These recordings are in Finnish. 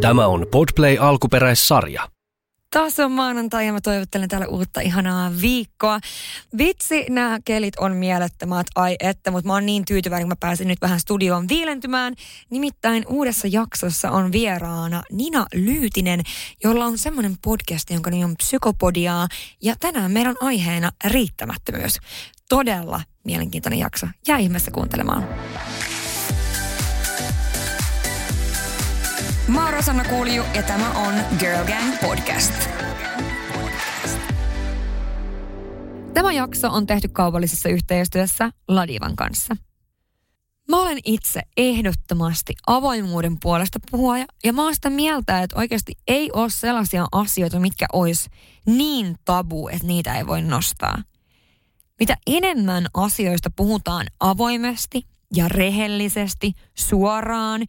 Tämä on Podplay alkuperäissarja. Taas on maanantai ja mä toivottelen täällä uutta ihanaa viikkoa. Vitsi, nämä kelit on mielettömät, ai että, mutta mä oon niin tyytyväinen, kun mä pääsin nyt vähän studioon viilentymään. Nimittäin uudessa jaksossa on vieraana Nina Lyytinen, jolla on semmoinen podcast, jonka nimi on Psykopodiaa. Ja tänään meidän on aiheena riittämättömyys. Todella mielenkiintoinen jakso. Jää ihmeessä kuuntelemaan. Mä oon Rosanna Kulju ja tämä on Girl Gang Podcast. Tämä jakso on tehty kaupallisessa yhteistyössä Ladivan kanssa. Mä olen itse ehdottomasti avoimuuden puolesta puhuja ja mä oon sitä mieltä, että oikeasti ei ole sellaisia asioita, mitkä olisi niin tabu, että niitä ei voi nostaa. Mitä enemmän asioista puhutaan avoimesti ja rehellisesti, suoraan,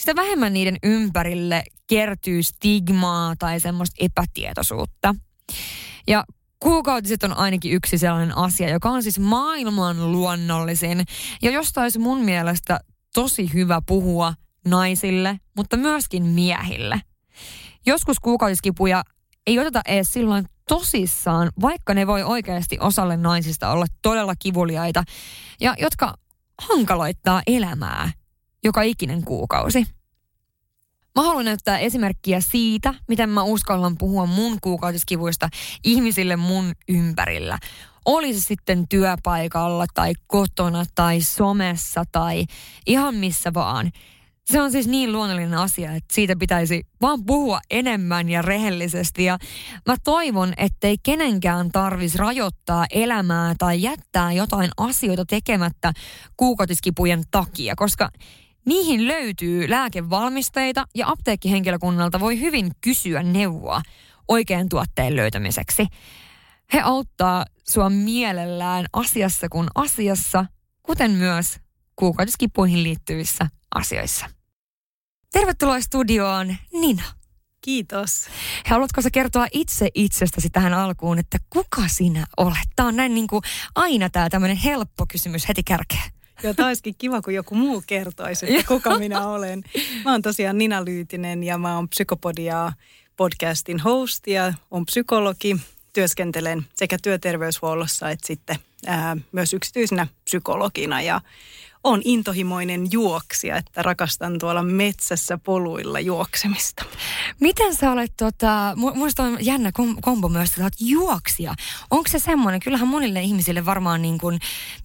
sitä vähemmän niiden ympärille kertyy stigmaa tai semmoista epätietoisuutta. Ja kuukautiset on ainakin yksi sellainen asia, joka on siis maailman luonnollisin. Ja josta olisi mun mielestä tosi hyvä puhua naisille, mutta myöskin miehille. Joskus kuukautiskipuja ei oteta edes silloin tosissaan, vaikka ne voi oikeasti osalle naisista olla todella kivuliaita ja jotka hankaloittaa elämää joka ikinen kuukausi. Mä haluan näyttää esimerkkiä siitä, miten mä uskallan puhua mun kuukautiskivuista ihmisille mun ympärillä. Oli se sitten työpaikalla tai kotona tai somessa tai ihan missä vaan. Se on siis niin luonnollinen asia, että siitä pitäisi vaan puhua enemmän ja rehellisesti. Ja mä toivon, ettei kenenkään tarvitsisi rajoittaa elämää tai jättää jotain asioita tekemättä kuukautiskipujen takia, koska Niihin löytyy lääkevalmisteita ja apteekkihenkilökunnalta voi hyvin kysyä neuvoa oikean tuotteen löytämiseksi. He auttaa sua mielellään asiassa kuin asiassa, kuten myös kuukautiskipuihin liittyvissä asioissa. Tervetuloa studioon, Nina. Kiitos. Haluatko sä kertoa itse itsestäsi tähän alkuun, että kuka sinä olet? Tämä on näin niin kuin aina tämä tämmöinen helppo kysymys heti kärkeen. Joo, olisikin kiva, kun joku muu kertoisi, että kuka minä olen. Mä oon tosiaan Nina Lyytinen ja mä oon Psykopodia podcastin host ja on psykologi. Työskentelen sekä työterveyshuollossa että sitten ää, myös yksityisenä psykologina ja on intohimoinen juoksija, että rakastan tuolla metsässä poluilla juoksemista. Miten sä olet, tota, muista on jännä kombo myös, että sä olet juoksija. Onko se semmoinen, kyllähän monille ihmisille varmaan niin kuin,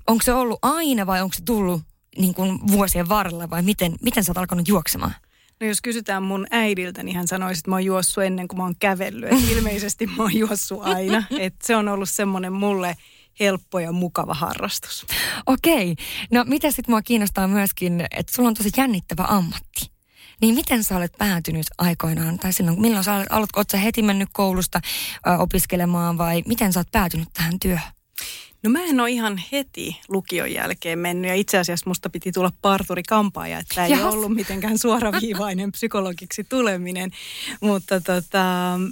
onko se ollut aina vai onko se tullut niin kuin vuosien varrella vai miten, miten sä oot alkanut juoksemaan? No jos kysytään mun äidiltä, niin hän sanoisi, että mä oon juossut ennen kuin mä oon kävellyt. Et ilmeisesti mä oon juossut aina. Et se on ollut semmoinen mulle helppo ja mukava harrastus. Okei. No mitä sitten mua kiinnostaa myöskin, että sulla on tosi jännittävä ammatti. Niin miten sä olet päätynyt aikoinaan, tai silloin, milloin sä olet, oletko sä heti mennyt koulusta ö, opiskelemaan vai miten sä oot päätynyt tähän työhön? No mä en ole ihan heti lukion jälkeen mennyt ja itse asiassa musta piti tulla parturi-kampaaja, että ei Jahas. ollut mitenkään suoraviivainen psykologiksi tuleminen. Mutta tota,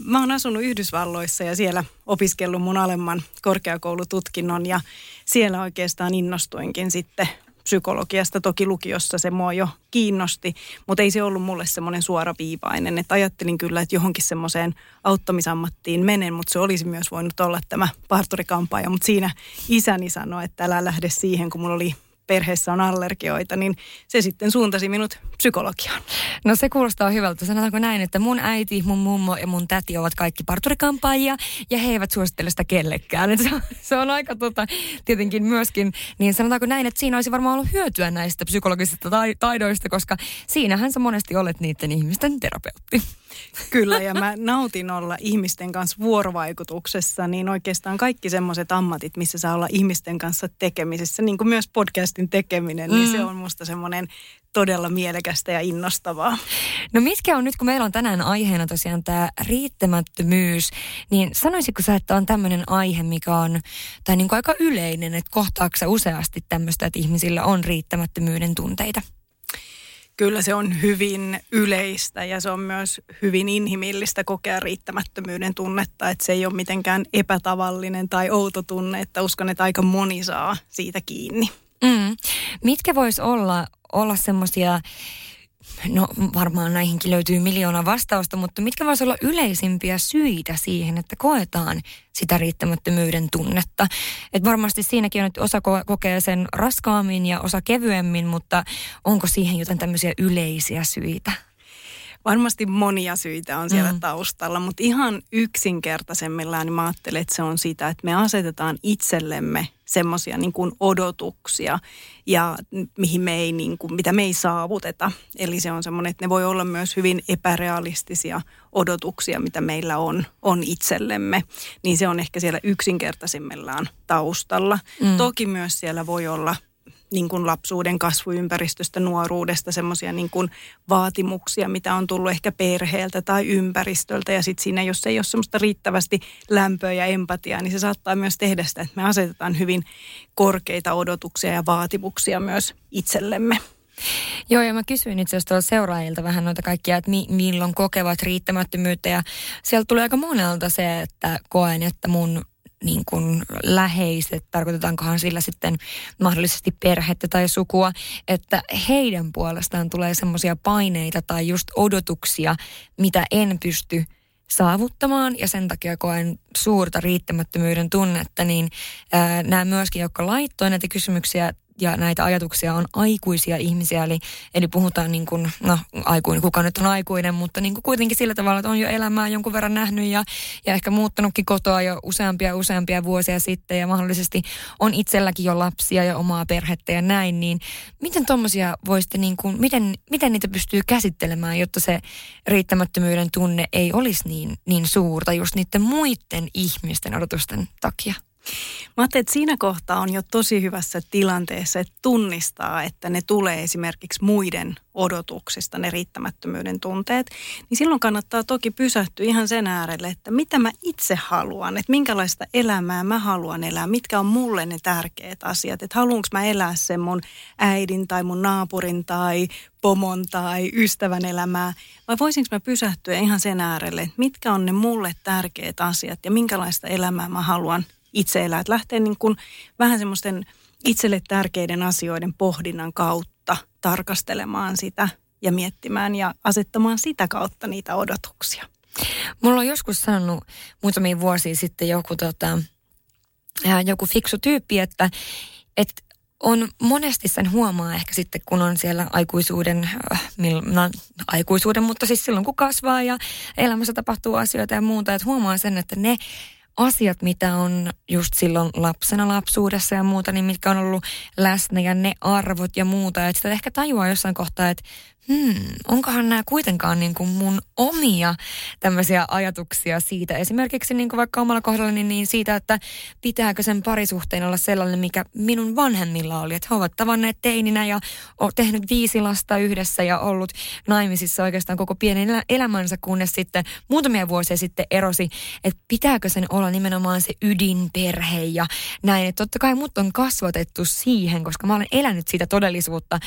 mä oon asunut Yhdysvalloissa ja siellä opiskellut mun alemman korkeakoulututkinnon ja siellä oikeastaan innostuinkin sitten psykologiasta. Toki lukiossa se mua jo kiinnosti, mutta ei se ollut mulle semmoinen suoraviivainen. Että ajattelin kyllä, että johonkin semmoiseen auttamisammattiin menen, mutta se olisi myös voinut olla tämä parturikampaaja. Mutta siinä isäni sanoi, että älä lähde siihen, kun mulla oli perheessä on allergioita, niin se sitten suuntasi minut psykologiaan. No se kuulostaa hyvältä. Sanotaanko näin, että mun äiti, mun mummo ja mun täti ovat kaikki parturikampaajia ja he eivät suosittele sitä kellekään. se, on, se on aika tota, tietenkin myöskin, niin sanotaanko näin, että siinä olisi varmaan ollut hyötyä näistä psykologisista taidoista, koska siinähän sä monesti olet niiden ihmisten terapeutti. Kyllä, ja mä nautin olla ihmisten kanssa vuorovaikutuksessa, niin oikeastaan kaikki semmoiset ammatit, missä saa olla ihmisten kanssa tekemisissä, niin kuin myös podcastin tekeminen, mm. niin se mm. on musta semmoinen todella mielekästä ja innostavaa. No mitkä on nyt, kun meillä on tänään aiheena tosiaan tämä riittämättömyys, niin sanoisitko sä, että on tämmöinen aihe, mikä on tai niin kuin aika yleinen, että kohtaako useasti tämmöistä, että ihmisillä on riittämättömyyden tunteita? Kyllä se on hyvin yleistä ja se on myös hyvin inhimillistä kokea riittämättömyyden tunnetta, että se ei ole mitenkään epätavallinen tai outo tunne, että uskon, että aika moni saa siitä kiinni. Mm. Mitkä vois olla, olla semmoisia no varmaan näihinkin löytyy miljoona vastausta, mutta mitkä voisi olla yleisimpiä syitä siihen, että koetaan sitä riittämättömyyden tunnetta? Et varmasti siinäkin on, että osa kokee sen raskaammin ja osa kevyemmin, mutta onko siihen jotain tämmöisiä yleisiä syitä? Varmasti monia syitä on siellä mm. taustalla, mutta ihan yksinkertaisemmillaan niin mä ajattelen, että se on sitä, että me asetetaan itsellemme semmoisia niin kuin odotuksia, ja mihin me ei, niin kuin, mitä me ei saavuteta. Eli se on semmoinen, että ne voi olla myös hyvin epärealistisia odotuksia, mitä meillä on, on itsellemme. Niin se on ehkä siellä yksinkertaisimmillaan taustalla. Mm. Toki myös siellä voi olla niin kuin lapsuuden kasvuympäristöstä, nuoruudesta, semmoisia niin kuin vaatimuksia, mitä on tullut ehkä perheeltä tai ympäristöltä. Ja sitten siinä, jos ei ole semmoista riittävästi lämpöä ja empatiaa, niin se saattaa myös tehdä sitä, että me asetetaan hyvin korkeita odotuksia ja vaatimuksia myös itsellemme. Joo, ja mä kysyin itse asiassa seuraajilta vähän noita kaikkia, että mi- milloin kokevat riittämättömyyttä. Ja sieltä tuli aika monelta se, että koen, että mun niin kuin läheiset, tarkoitetaankohan sillä sitten mahdollisesti perhettä tai sukua, että heidän puolestaan tulee semmoisia paineita tai just odotuksia, mitä en pysty saavuttamaan ja sen takia koen suurta riittämättömyyden tunnetta, niin nämä myöskin, jotka laittoi näitä kysymyksiä ja näitä ajatuksia on aikuisia ihmisiä, eli, eli puhutaan niin kuin, no aikuinen, kuka nyt on aikuinen, mutta niin kuin kuitenkin sillä tavalla, että on jo elämää jonkun verran nähnyt ja, ja ehkä muuttanutkin kotoa jo useampia useampia vuosia sitten ja mahdollisesti on itselläkin jo lapsia ja omaa perhettä ja näin, niin miten tuommoisia voisitte niin kuin, miten, miten niitä pystyy käsittelemään, jotta se riittämättömyyden tunne ei olisi niin, niin suurta just niiden muiden ihmisten odotusten takia? Mä ajattelin, että siinä kohtaa on jo tosi hyvässä tilanteessa, että tunnistaa, että ne tulee esimerkiksi muiden odotuksista, ne riittämättömyyden tunteet. Niin silloin kannattaa toki pysähtyä ihan sen äärelle, että mitä mä itse haluan, että minkälaista elämää mä haluan elää, mitkä on mulle ne tärkeät asiat. Että haluanko mä elää sen mun äidin tai mun naapurin tai pomon tai ystävän elämää, vai voisinko mä pysähtyä ihan sen äärelle, että mitkä on ne mulle tärkeät asiat ja minkälaista elämää mä haluan itse elää. Että lähtee niin kuin vähän semmoisten itselle tärkeiden asioiden pohdinnan kautta tarkastelemaan sitä ja miettimään ja asettamaan sitä kautta niitä odotuksia. Mulla on joskus sanonut muutamia vuosia sitten joku, tota, joku fiksu tyyppi, että, että on monesti sen huomaa ehkä sitten, kun on siellä aikuisuuden, äh, no, aikuisuuden, mutta siis silloin kun kasvaa ja elämässä tapahtuu asioita ja muuta, että huomaa sen, että ne asiat, mitä on just silloin lapsena lapsuudessa ja muuta, niin mitkä on ollut läsnä ja ne arvot ja muuta. Että sitä ehkä tajuaa jossain kohtaa, että hmm, onkohan nämä kuitenkaan niin kuin mun omia tämmöisiä ajatuksia siitä. Esimerkiksi niin kuin vaikka omalla kohdallani niin siitä, että pitääkö sen parisuhteen olla sellainen, mikä minun vanhemmilla oli. Että he ovat tavanneet teininä ja on tehnyt viisi lasta yhdessä ja ollut naimisissa oikeastaan koko pienen elämänsä, kunnes sitten muutamia vuosia sitten erosi, että pitääkö sen olla nimenomaan se ydinperhe ja näin. Että totta kai mut on kasvatettu siihen, koska mä olen elänyt sitä todellisuutta,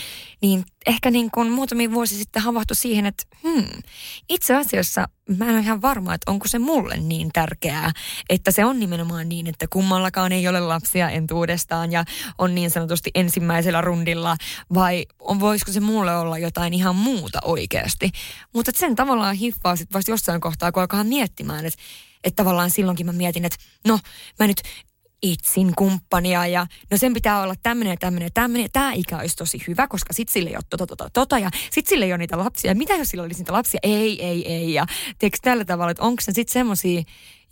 niin ehkä niin kuin muutamia vuosi sitten havahtui siihen, että hmm, itse asiassa mä en ole ihan varma, että onko se mulle niin tärkeää, että se on nimenomaan niin, että kummallakaan ei ole lapsia entuudestaan ja on niin sanotusti ensimmäisellä rundilla, vai on, voisiko se mulle olla jotain ihan muuta oikeasti. Mutta sen tavallaan hiffaa sitten vasta jossain kohtaa, kun alkaa miettimään, että että tavallaan silloinkin mä mietin, että no mä nyt itsin kumppania ja no sen pitää olla tämmöinen ja tämmöinen ja tämmöinen. Tämä ikä olisi tosi hyvä, koska sit sille ei ole tota, tota, tota ja sit sille ei ole niitä lapsia. Mitä jos sillä olisi niitä lapsia? Ei, ei, ei. Ja teekö tällä tavalla, että onko se sitten semmoisia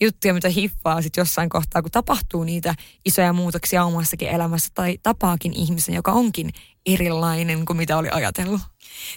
juttuja, mitä hiffaa sitten jossain kohtaa, kun tapahtuu niitä isoja muutoksia omassakin elämässä tai tapaakin ihmisen, joka onkin erilainen kuin mitä oli ajatellut.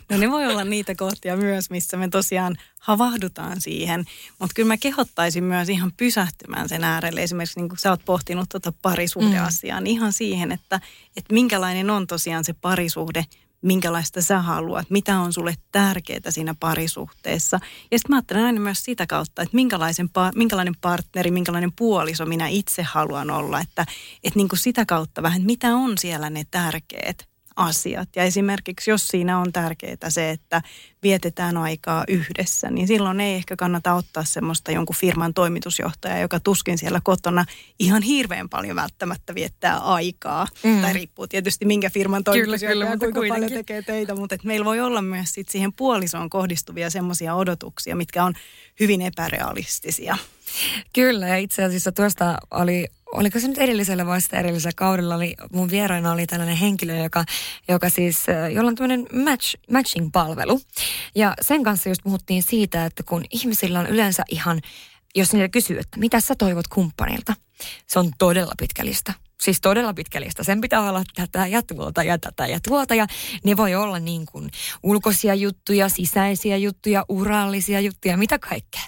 No ne voi olla niitä kohtia myös, missä me tosiaan havahdutaan siihen, mutta kyllä mä kehottaisin myös ihan pysähtymään sen äärelle. Esimerkiksi niin kuin sä oot pohtinut tuota parisuhdeasiaa, mm. niin ihan siihen, että, että minkälainen on tosiaan se parisuhde, minkälaista sä haluat, mitä on sulle tärkeää siinä parisuhteessa. Ja sitten mä ajattelen aina myös sitä kautta, että minkälaisen, minkälainen partneri, minkälainen puoliso minä itse haluan olla. Että, että niin kuin sitä kautta vähän, mitä on siellä ne tärkeät asiat. Ja esimerkiksi jos siinä on tärkeää se, että vietetään aikaa yhdessä, niin silloin ei ehkä kannata ottaa semmoista jonkun firman toimitusjohtajaa, joka tuskin siellä kotona ihan hirveän paljon välttämättä viettää aikaa. Mm. Tai riippuu tietysti minkä firman toimitusjohtaja kyllä, kyllä, kuinka kuitenkin. paljon tekee töitä, mutta et meillä voi olla myös sit siihen puolisoon kohdistuvia semmoisia odotuksia, mitkä on hyvin epärealistisia. Kyllä, ja itse asiassa tuosta oli oliko se nyt edellisellä vai sitä edellisellä kaudella, oli, mun vieraana oli tällainen henkilö, joka, joka siis, jolla on tämmöinen match, matching-palvelu. Ja sen kanssa just puhuttiin siitä, että kun ihmisillä on yleensä ihan, jos niille kysyy, että mitä sä toivot kumppanilta, se on todella pitkä lista. Siis todella pitkä lista. Sen pitää olla tätä ja tuota ja tätä ja tuota. Ja ne voi olla niin kuin ulkoisia juttuja, sisäisiä juttuja, urallisia juttuja, mitä kaikkea.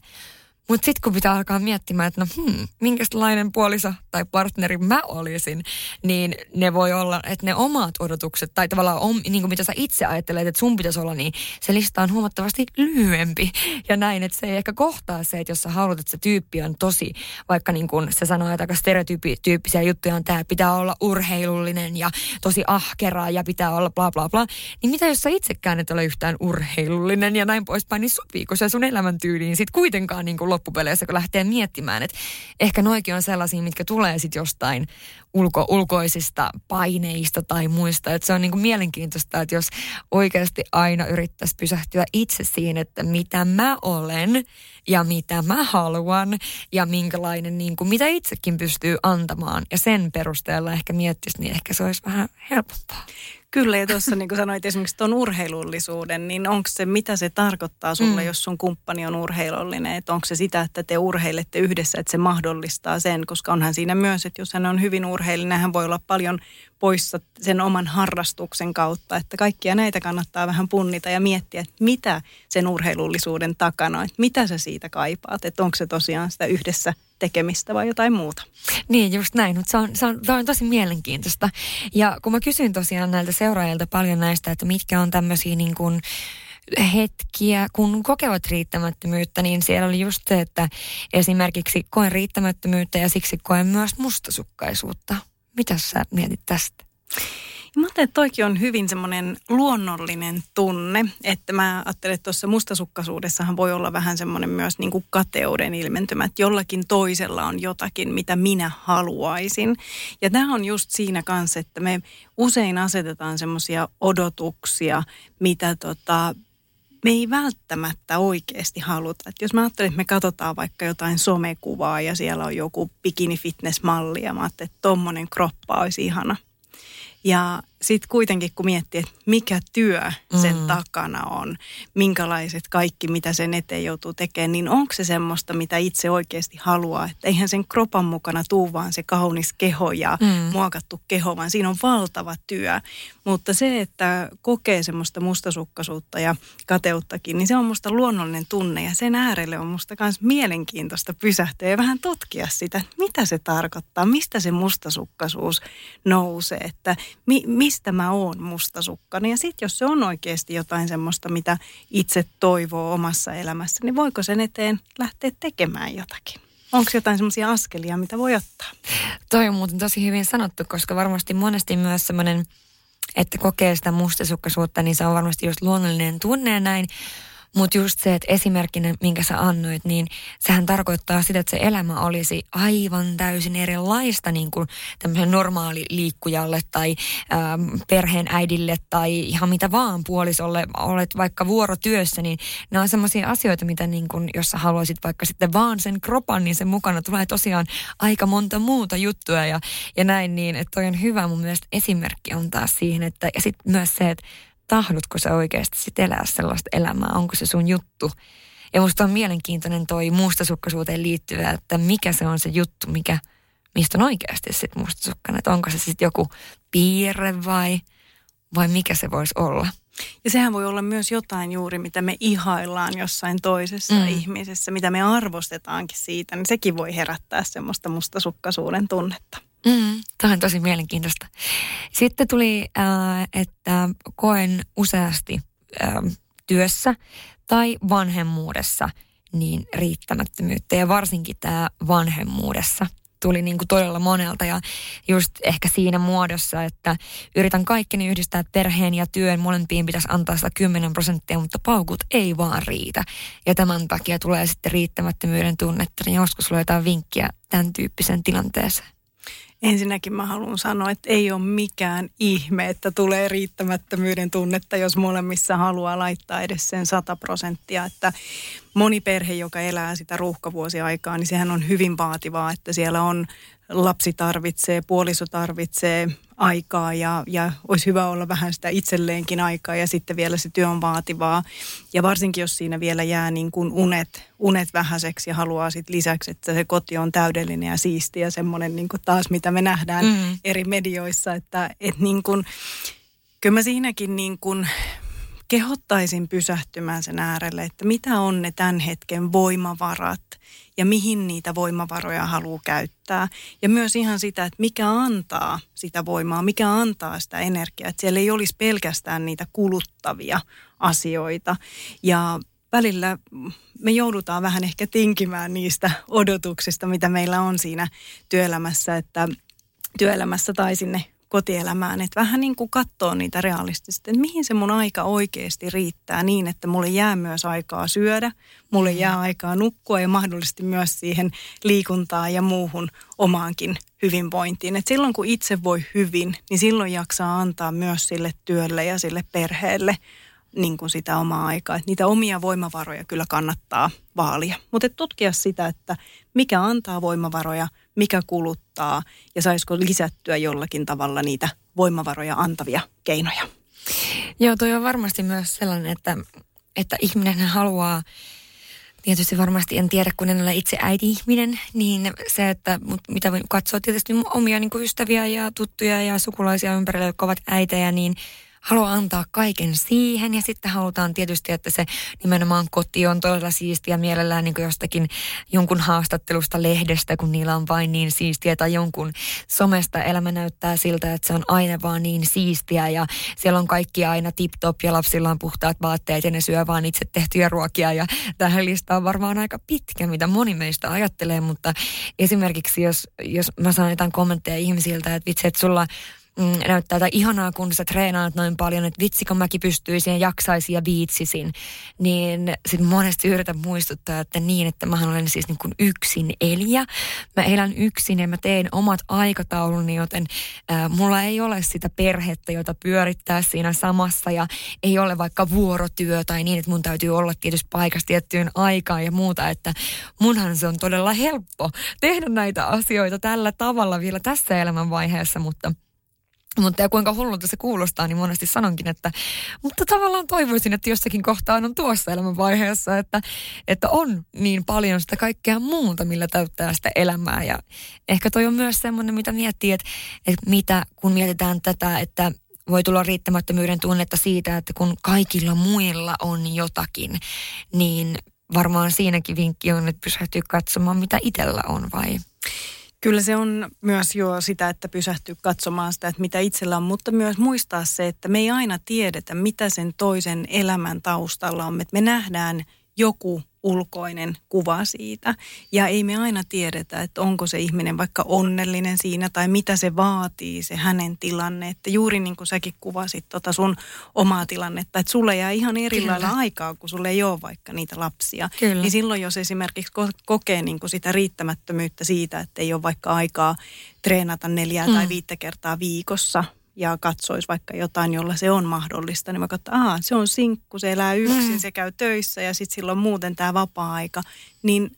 Mutta sitten kun pitää alkaa miettimään, että no hmm, minkälainen puoliso tai partneri mä olisin, niin ne voi olla, että ne omat odotukset tai tavallaan om, niin kuin mitä sä itse ajattelet, että sun pitäisi olla, niin se lista on huomattavasti lyhyempi. Ja näin, että se ei ehkä kohtaa se, että jos sä haluat, että se tyyppi on tosi, vaikka niin kuin se sanoo, että aika stereotyyppisiä juttuja on tämä, pitää olla urheilullinen ja tosi ahkera ja pitää olla bla bla bla, niin mitä jos sä itsekään et ole yhtään urheilullinen ja näin poispäin, niin sopiiko se sun elämäntyyliin sitten kuitenkaan niin kuin loppupeleissä, kun lähtee miettimään, että ehkä noikin on sellaisia, mitkä tulee sitten jostain ulko, ulkoisista paineista tai muista. Että se on niin kuin mielenkiintoista, että jos oikeasti aina yrittäisi pysähtyä itse siinä, että mitä mä olen ja mitä mä haluan ja minkälainen, niin kuin, mitä itsekin pystyy antamaan. Ja sen perusteella ehkä miettisi, niin ehkä se olisi vähän helpompaa. Kyllä, ja tuossa niin kuin sanoit esimerkiksi tuon urheilullisuuden, niin onko se, mitä se tarkoittaa sulle, mm. jos sun kumppani on urheilullinen? Että onko se sitä, että te urheilette yhdessä, että se mahdollistaa sen, koska onhan siinä myös, että jos hän on hyvin urheillinen, hän voi olla paljon poissa sen oman harrastuksen kautta. Että kaikkia näitä kannattaa vähän punnita ja miettiä, että mitä sen urheilullisuuden takana, että mitä sä siitä kaipaat, että onko se tosiaan sitä yhdessä tekemistä vai jotain muuta. Niin, just näin, mutta se on, se, on, se on tosi mielenkiintoista. Ja kun mä kysyin tosiaan näiltä seuraajilta paljon näistä, että mitkä on tämmöisiä niin kuin hetkiä, kun kokevat riittämättömyyttä, niin siellä oli just se, että esimerkiksi koen riittämättömyyttä ja siksi koen myös mustasukkaisuutta. Mitä sä mietit tästä? Mä ajattelen, että toikin on hyvin semmoinen luonnollinen tunne, että mä ajattelen, että tuossa mustasukkaisuudessahan voi olla vähän semmoinen myös niin kuin kateuden ilmentymä, että jollakin toisella on jotakin, mitä minä haluaisin. Ja tämä on just siinä kanssa, että me usein asetetaan semmoisia odotuksia, mitä tota, me ei välttämättä oikeasti haluta. Että jos mä ajattelen, että me katsotaan vaikka jotain somekuvaa ja siellä on joku bikini fitness malli ja mä ajattelen, että tommonen kroppa olisi ihana – ja sitten kuitenkin kun miettii, että mikä työ sen mm. takana on, minkälaiset kaikki, mitä sen eteen joutuu tekemään, niin onko se semmoista, mitä itse oikeasti haluaa. Että eihän sen kropan mukana tuu vaan se kaunis keho ja mm. muokattu keho, vaan siinä on valtava työ. Mutta se, että kokee semmoista mustasukkaisuutta ja kateuttakin, niin se on musta luonnollinen tunne ja sen äärelle on musta myös mielenkiintoista pysähtyä ja vähän tutkia sitä, mitä se tarkoittaa, mistä se mustasukkaisuus nousee, että mi, mistä mä oon mustasukkani. Ja sitten jos se on oikeasti jotain semmoista, mitä itse toivoo omassa elämässä, niin voiko sen eteen lähteä tekemään jotakin? Onko jotain semmoisia askelia, mitä voi ottaa? Toi on muuten tosi hyvin sanottu, koska varmasti monesti myös semmoinen, että kokee sitä mustasukkaisuutta, niin se on varmasti just luonnollinen tunne näin. Mutta just se, että esimerkkinä, minkä sä annoit, niin sehän tarkoittaa sitä, että se elämä olisi aivan täysin erilaista niin kuin tämmöisen normaali liikkujalle tai ähm, perheen äidille tai ihan mitä vaan puolisolle, olet vaikka vuorotyössä, niin nämä on semmoisia asioita, mitä niin kuin, jos sä haluaisit vaikka sitten vaan sen kropan, niin sen mukana tulee tosiaan aika monta muuta juttua ja, ja näin niin, että toi on hyvä. Mun mielestä esimerkki on siihen, että ja sitten myös se, että tahdotko sä oikeasti sit elää sellaista elämää, onko se sun juttu. Ja musta on mielenkiintoinen toi mustasukkaisuuteen liittyvä, että mikä se on se juttu, mikä, mistä on oikeasti sit mustasukkainen. Että onko se sitten joku piirre vai, vai mikä se voisi olla. Ja sehän voi olla myös jotain juuri, mitä me ihaillaan jossain toisessa mm. ihmisessä, mitä me arvostetaankin siitä, niin sekin voi herättää semmoista mustasukkaisuuden tunnetta. Mm, tämä on tosi mielenkiintoista. Sitten tuli, äh, että koen useasti äh, työssä tai vanhemmuudessa niin riittämättömyyttä ja varsinkin tämä vanhemmuudessa tuli niin kuin todella monelta ja just ehkä siinä muodossa, että yritän kaikkeni yhdistää perheen ja työn. Molempiin pitäisi antaa sitä 10 prosenttia, mutta paukut ei vaan riitä. Ja tämän takia tulee sitten riittämättömyyden tunnetta. Niin joskus jotain vinkkiä tämän tyyppisen tilanteeseen? Ensinnäkin mä haluan sanoa, että ei ole mikään ihme, että tulee riittämättömyyden tunnetta, jos molemmissa haluaa laittaa edes sen 100 prosenttia. Että moni perhe, joka elää sitä ruuhkavuosiaikaa, niin sehän on hyvin vaativaa, että siellä on lapsi tarvitsee, puoliso tarvitsee aikaa ja, ja olisi hyvä olla vähän sitä itselleenkin aikaa ja sitten vielä se työ on vaativaa. Ja varsinkin, jos siinä vielä jää niin kuin unet, unet vähäiseksi ja haluaa sitten lisäksi, että se koti on täydellinen ja siisti ja semmoinen niin kuin taas, mitä me nähdään mm. eri medioissa, että et niin kuin, kyllä mä siinäkin niin kuin kehottaisin pysähtymään sen äärelle, että mitä on ne tämän hetken voimavarat ja mihin niitä voimavaroja haluaa käyttää. Ja myös ihan sitä, että mikä antaa sitä voimaa, mikä antaa sitä energiaa. Että siellä ei olisi pelkästään niitä kuluttavia asioita. Ja välillä me joudutaan vähän ehkä tinkimään niistä odotuksista, mitä meillä on siinä työelämässä, että työelämässä tai sinne kotielämään, että vähän niin kuin katsoo niitä realistisesti, että mihin se mun aika oikeasti riittää niin, että mulle jää myös aikaa syödä, mulle jää mm. aikaa nukkua ja mahdollisesti myös siihen liikuntaan ja muuhun omaankin hyvinvointiin. Et silloin kun itse voi hyvin, niin silloin jaksaa antaa myös sille työlle ja sille perheelle niin kuin sitä omaa aikaa. Että niitä omia voimavaroja kyllä kannattaa vaalia. Mutta tutkia sitä, että mikä antaa voimavaroja, mikä kuluttaa ja saisiko lisättyä jollakin tavalla niitä voimavaroja antavia keinoja. Joo, toi on varmasti myös sellainen, että, että ihminen haluaa tietysti varmasti en tiedä, kun en ole itse äiti-ihminen, niin se, että mitä katsoo tietysti omia niin ystäviä ja tuttuja ja sukulaisia ympärillä, jotka ovat äitejä, niin – haluaa antaa kaiken siihen. Ja sitten halutaan tietysti, että se nimenomaan koti on todella siistiä mielellään niin jostakin jonkun haastattelusta lehdestä, kun niillä on vain niin siistiä tai jonkun somesta. Elämä näyttää siltä, että se on aina vaan niin siistiä ja siellä on kaikki aina tip-top ja lapsilla on puhtaat vaatteet ja ne syö vaan itse tehtyjä ruokia. Ja tähän lista on varmaan aika pitkä, mitä moni meistä ajattelee, mutta esimerkiksi jos, jos mä saan jotain kommentteja ihmisiltä, että vitsi, että sulla mm, näyttää tai ihanaa, kun sä treenaat noin paljon, että vitsi, kun mäkin pystyisin ja jaksaisin ja viitsisin. Niin sitten monesti yritän muistuttaa, että niin, että mä olen siis niin kuin yksin eliä. Mä elän yksin ja mä teen omat aikatauluni, joten äh, mulla ei ole sitä perhettä, jota pyörittää siinä samassa ja ei ole vaikka vuorotyö tai niin, että mun täytyy olla tietysti paikassa tiettyyn aikaan ja muuta, että munhan se on todella helppo tehdä näitä asioita tällä tavalla vielä tässä elämänvaiheessa, mutta – mutta ja kuinka hullulta se kuulostaa, niin monesti sanonkin, että mutta tavallaan toivoisin, että jossakin kohtaa on tuossa elämänvaiheessa, että, että on niin paljon sitä kaikkea muuta, millä täyttää sitä elämää. Ja ehkä toi on myös semmoinen, mitä miettii, että, että mitä kun mietitään tätä, että voi tulla riittämättömyyden tunnetta siitä, että kun kaikilla muilla on jotakin, niin varmaan siinäkin vinkki on, että pysähtyy katsomaan, mitä itsellä on vai Kyllä se on myös jo sitä, että pysähtyy katsomaan sitä, että mitä itsellä on, mutta myös muistaa se, että me ei aina tiedetä, mitä sen toisen elämän taustalla on. Että me nähdään joku ulkoinen kuva siitä. Ja ei me aina tiedetä, että onko se ihminen vaikka onnellinen siinä tai mitä se vaatii, se hänen tilanne. Että juuri niin kuin säkin kuvasit tota sun omaa tilannetta, että sulle jää ihan eri Kyllä. lailla aikaa, kun sulle ei ole vaikka niitä lapsia. Kyllä. Niin silloin, jos esimerkiksi kokee niin kuin sitä riittämättömyyttä siitä, että ei ole vaikka aikaa treenata neljää mm. tai viittä kertaa viikossa – ja katsoisi vaikka jotain, jolla se on mahdollista, niin mä katsoin, että se on sinkku, se elää yksin, mm. se käy töissä ja sitten silloin muuten tämä vapaa-aika, niin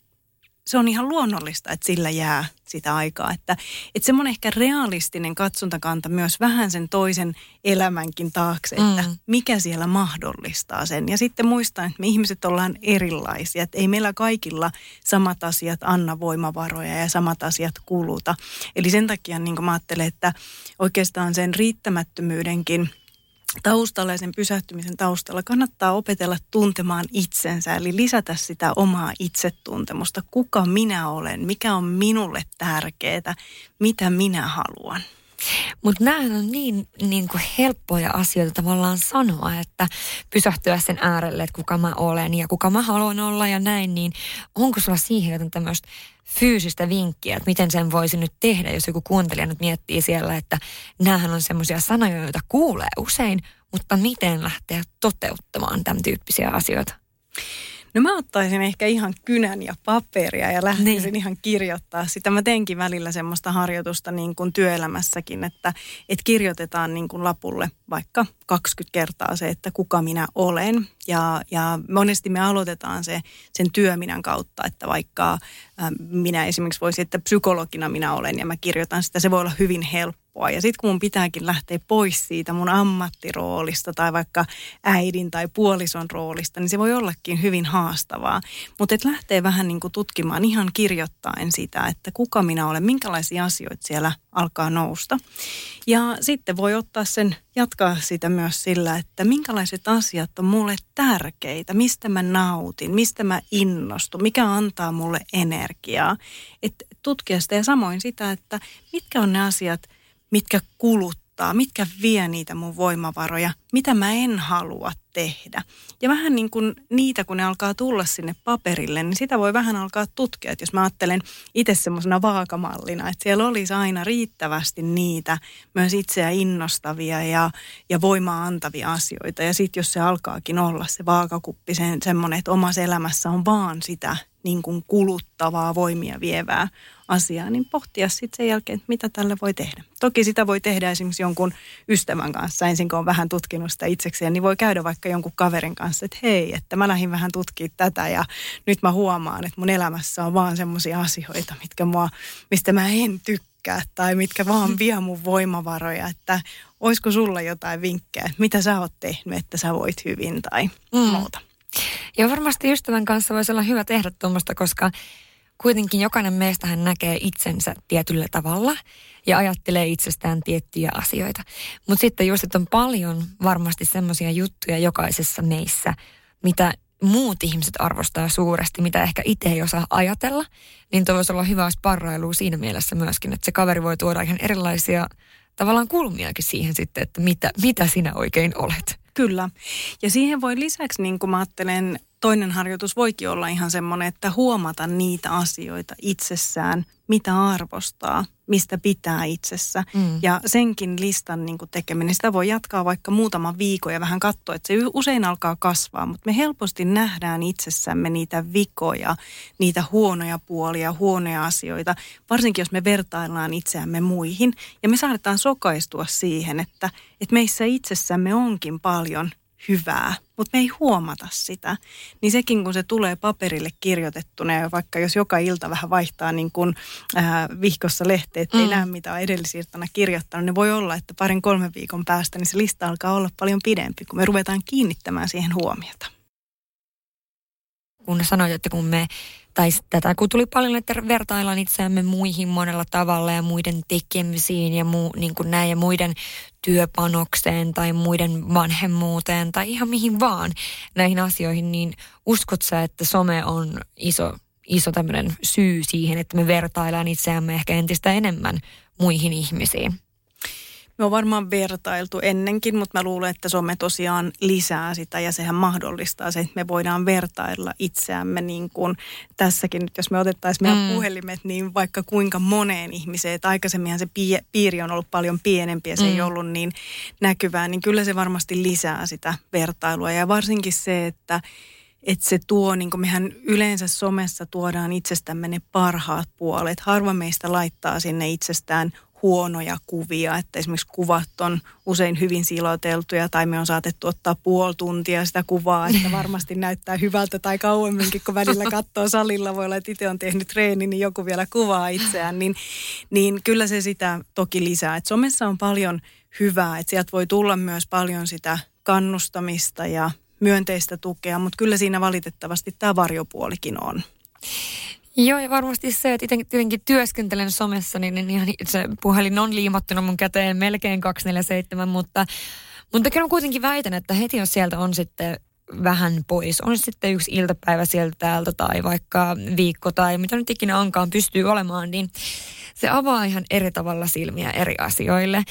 se on ihan luonnollista, että sillä jää sitä aikaa. Että, että semmoinen ehkä realistinen katsontakanta myös vähän sen toisen elämänkin taakse, että mm. mikä siellä mahdollistaa sen. Ja sitten muistaa, että me ihmiset ollaan erilaisia, että ei meillä kaikilla samat asiat anna voimavaroja ja samat asiat kuluta. Eli sen takia niin mä ajattelen, että oikeastaan sen riittämättömyydenkin – taustalla ja sen pysähtymisen taustalla kannattaa opetella tuntemaan itsensä, eli lisätä sitä omaa itsetuntemusta. Kuka minä olen, mikä on minulle tärkeää, mitä minä haluan. Mutta nämähän on niin, niin kuin helppoja asioita tavallaan sanoa, että pysähtyä sen äärelle, että kuka mä olen ja kuka mä haluan olla ja näin, niin onko sulla siihen jotain tämmöistä fyysistä vinkkiä, että miten sen voisi nyt tehdä, jos joku kuuntelija nyt miettii siellä, että näähän on semmoisia sanoja, joita kuulee usein, mutta miten lähteä toteuttamaan tämän tyyppisiä asioita? No mä ottaisin ehkä ihan kynän ja paperia ja lähtisin niin. ihan kirjoittaa sitä. Mä teenkin välillä semmoista harjoitusta niin kuin työelämässäkin, että, että kirjoitetaan niin kuin lapulle vaikka 20 kertaa se, että kuka minä olen. Ja, ja monesti me aloitetaan se sen työminän kautta, että vaikka äh, minä esimerkiksi voisin, että psykologina minä olen ja mä kirjoitan sitä, se voi olla hyvin helppo helppoa. Ja sitten kun mun pitääkin lähteä pois siitä mun ammattiroolista tai vaikka äidin tai puolison roolista, niin se voi ollakin hyvin haastavaa. Mutta et lähtee vähän niin kuin tutkimaan ihan kirjoittaen sitä, että kuka minä olen, minkälaisia asioita siellä alkaa nousta. Ja sitten voi ottaa sen, jatkaa sitä myös sillä, että minkälaiset asiat on mulle tärkeitä, mistä mä nautin, mistä mä innostun, mikä antaa mulle energiaa. Et tutkia sitä ja samoin sitä, että mitkä on ne asiat, mitkä kuluttaa, mitkä vie niitä mun voimavaroja, mitä mä en halua tehdä. Ja vähän niin kuin niitä, kun ne alkaa tulla sinne paperille, niin sitä voi vähän alkaa tutkia. Että jos mä ajattelen itse semmoisena vaakamallina, että siellä olisi aina riittävästi niitä myös itseä innostavia ja, ja voimaa antavia asioita. Ja sitten jos se alkaakin olla se vaakakuppi, sen, semmoinen, että omassa elämässä on vaan sitä niin kuin kuluttavaa, voimia vievää asiaa, niin pohtia sitten sen jälkeen, että mitä tälle voi tehdä. Toki sitä voi tehdä esimerkiksi jonkun ystävän kanssa, ensin kun on vähän tutkinut sitä itsekseen, niin voi käydä vaikka jonkun kaverin kanssa, että hei, että mä lähdin vähän tutkimaan tätä ja nyt mä huomaan, että mun elämässä on vaan semmoisia asioita, mitkä mua, mistä mä en tykkää tai mitkä vaan vie mun voimavaroja, että olisiko sulla jotain vinkkejä, mitä sä oot tehnyt, että sä voit hyvin tai mm. muuta. Ja varmasti ystävän kanssa voisi olla hyvä tehdä tuommoista, koska kuitenkin jokainen meistä hän näkee itsensä tietyllä tavalla ja ajattelee itsestään tiettyjä asioita. Mutta sitten just, että on paljon varmasti semmoisia juttuja jokaisessa meissä, mitä muut ihmiset arvostaa suuresti, mitä ehkä itse ei osaa ajatella, niin tuo voisi olla hyvä sparrailu siinä mielessä myöskin, että se kaveri voi tuoda ihan erilaisia tavallaan kulmiakin siihen sitten, että mitä, mitä sinä oikein olet. Kyllä. Ja siihen voi lisäksi, niin kuin mä ajattelen, toinen harjoitus voikin olla ihan semmoinen, että huomata niitä asioita itsessään, mitä arvostaa, mistä pitää itsessä. Mm. Ja senkin listan niin tekeminen, sitä voi jatkaa vaikka muutaman viikon ja vähän katsoa, että se usein alkaa kasvaa, mutta me helposti nähdään itsessämme niitä vikoja, niitä huonoja puolia, huonoja asioita, varsinkin jos me vertaillaan itseämme muihin. Ja me saadaan sokaistua siihen, että, että meissä itsessämme onkin paljon hyvää, mutta me ei huomata sitä. Niin sekin, kun se tulee paperille kirjoitettuna ja vaikka jos joka ilta vähän vaihtaa niin kuin äh, vihkossa lehteet, mm. ei näe mitä on edellisiltana kirjoittanut, niin voi olla, että parin kolmen viikon päästä niin se lista alkaa olla paljon pidempi, kun me ruvetaan kiinnittämään siihen huomiota. Kun sanoit, että kun me tai tätä, kun tuli paljon, että vertaillaan itseämme muihin monella tavalla ja muiden tekemisiin ja, muu, niin kuin näin, ja muiden työpanokseen tai muiden vanhemmuuteen tai ihan mihin vaan näihin asioihin, niin uskot sä, että some on iso, iso tämmöinen syy siihen, että me vertaillaan itseämme ehkä entistä enemmän muihin ihmisiin? Me on varmaan vertailtu ennenkin, mutta mä luulen, että some tosiaan lisää sitä ja sehän mahdollistaa se, että me voidaan vertailla itseämme niin kuin tässäkin nyt, jos me otettaisiin meidän mm. puhelimet, niin vaikka kuinka moneen ihmiseen, että aikaisemminhan se piiri on ollut paljon pienempi ja se mm. ei ollut niin näkyvää, niin kyllä se varmasti lisää sitä vertailua ja varsinkin se, että että se tuo, niin kuin mehän yleensä somessa tuodaan itsestämme ne parhaat puolet. Harva meistä laittaa sinne itsestään huonoja kuvia, että esimerkiksi kuvat on usein hyvin siloteltuja tai me on saatettu ottaa puoli tuntia sitä kuvaa, että varmasti näyttää hyvältä tai kauemminkin, kun välillä katsoo salilla, voi olla, että itse on tehnyt treeni, niin joku vielä kuvaa itseään, niin, niin kyllä se sitä toki lisää. Et somessa on paljon hyvää, että sieltä voi tulla myös paljon sitä kannustamista ja myönteistä tukea, mutta kyllä siinä valitettavasti tämä varjopuolikin on. Joo, ja varmasti se, että tietenkin työskentelen somessa, niin, niin ihan se puhelin on liimattuna mun käteen melkein 247, mutta, mutta kyllä kuitenkin väitän, että heti jos sieltä on sitten vähän pois. On sitten yksi iltapäivä sieltä täältä tai vaikka viikko tai mitä nyt ikinä onkaan pystyy olemaan, niin se avaa ihan eri tavalla silmiä eri asioille.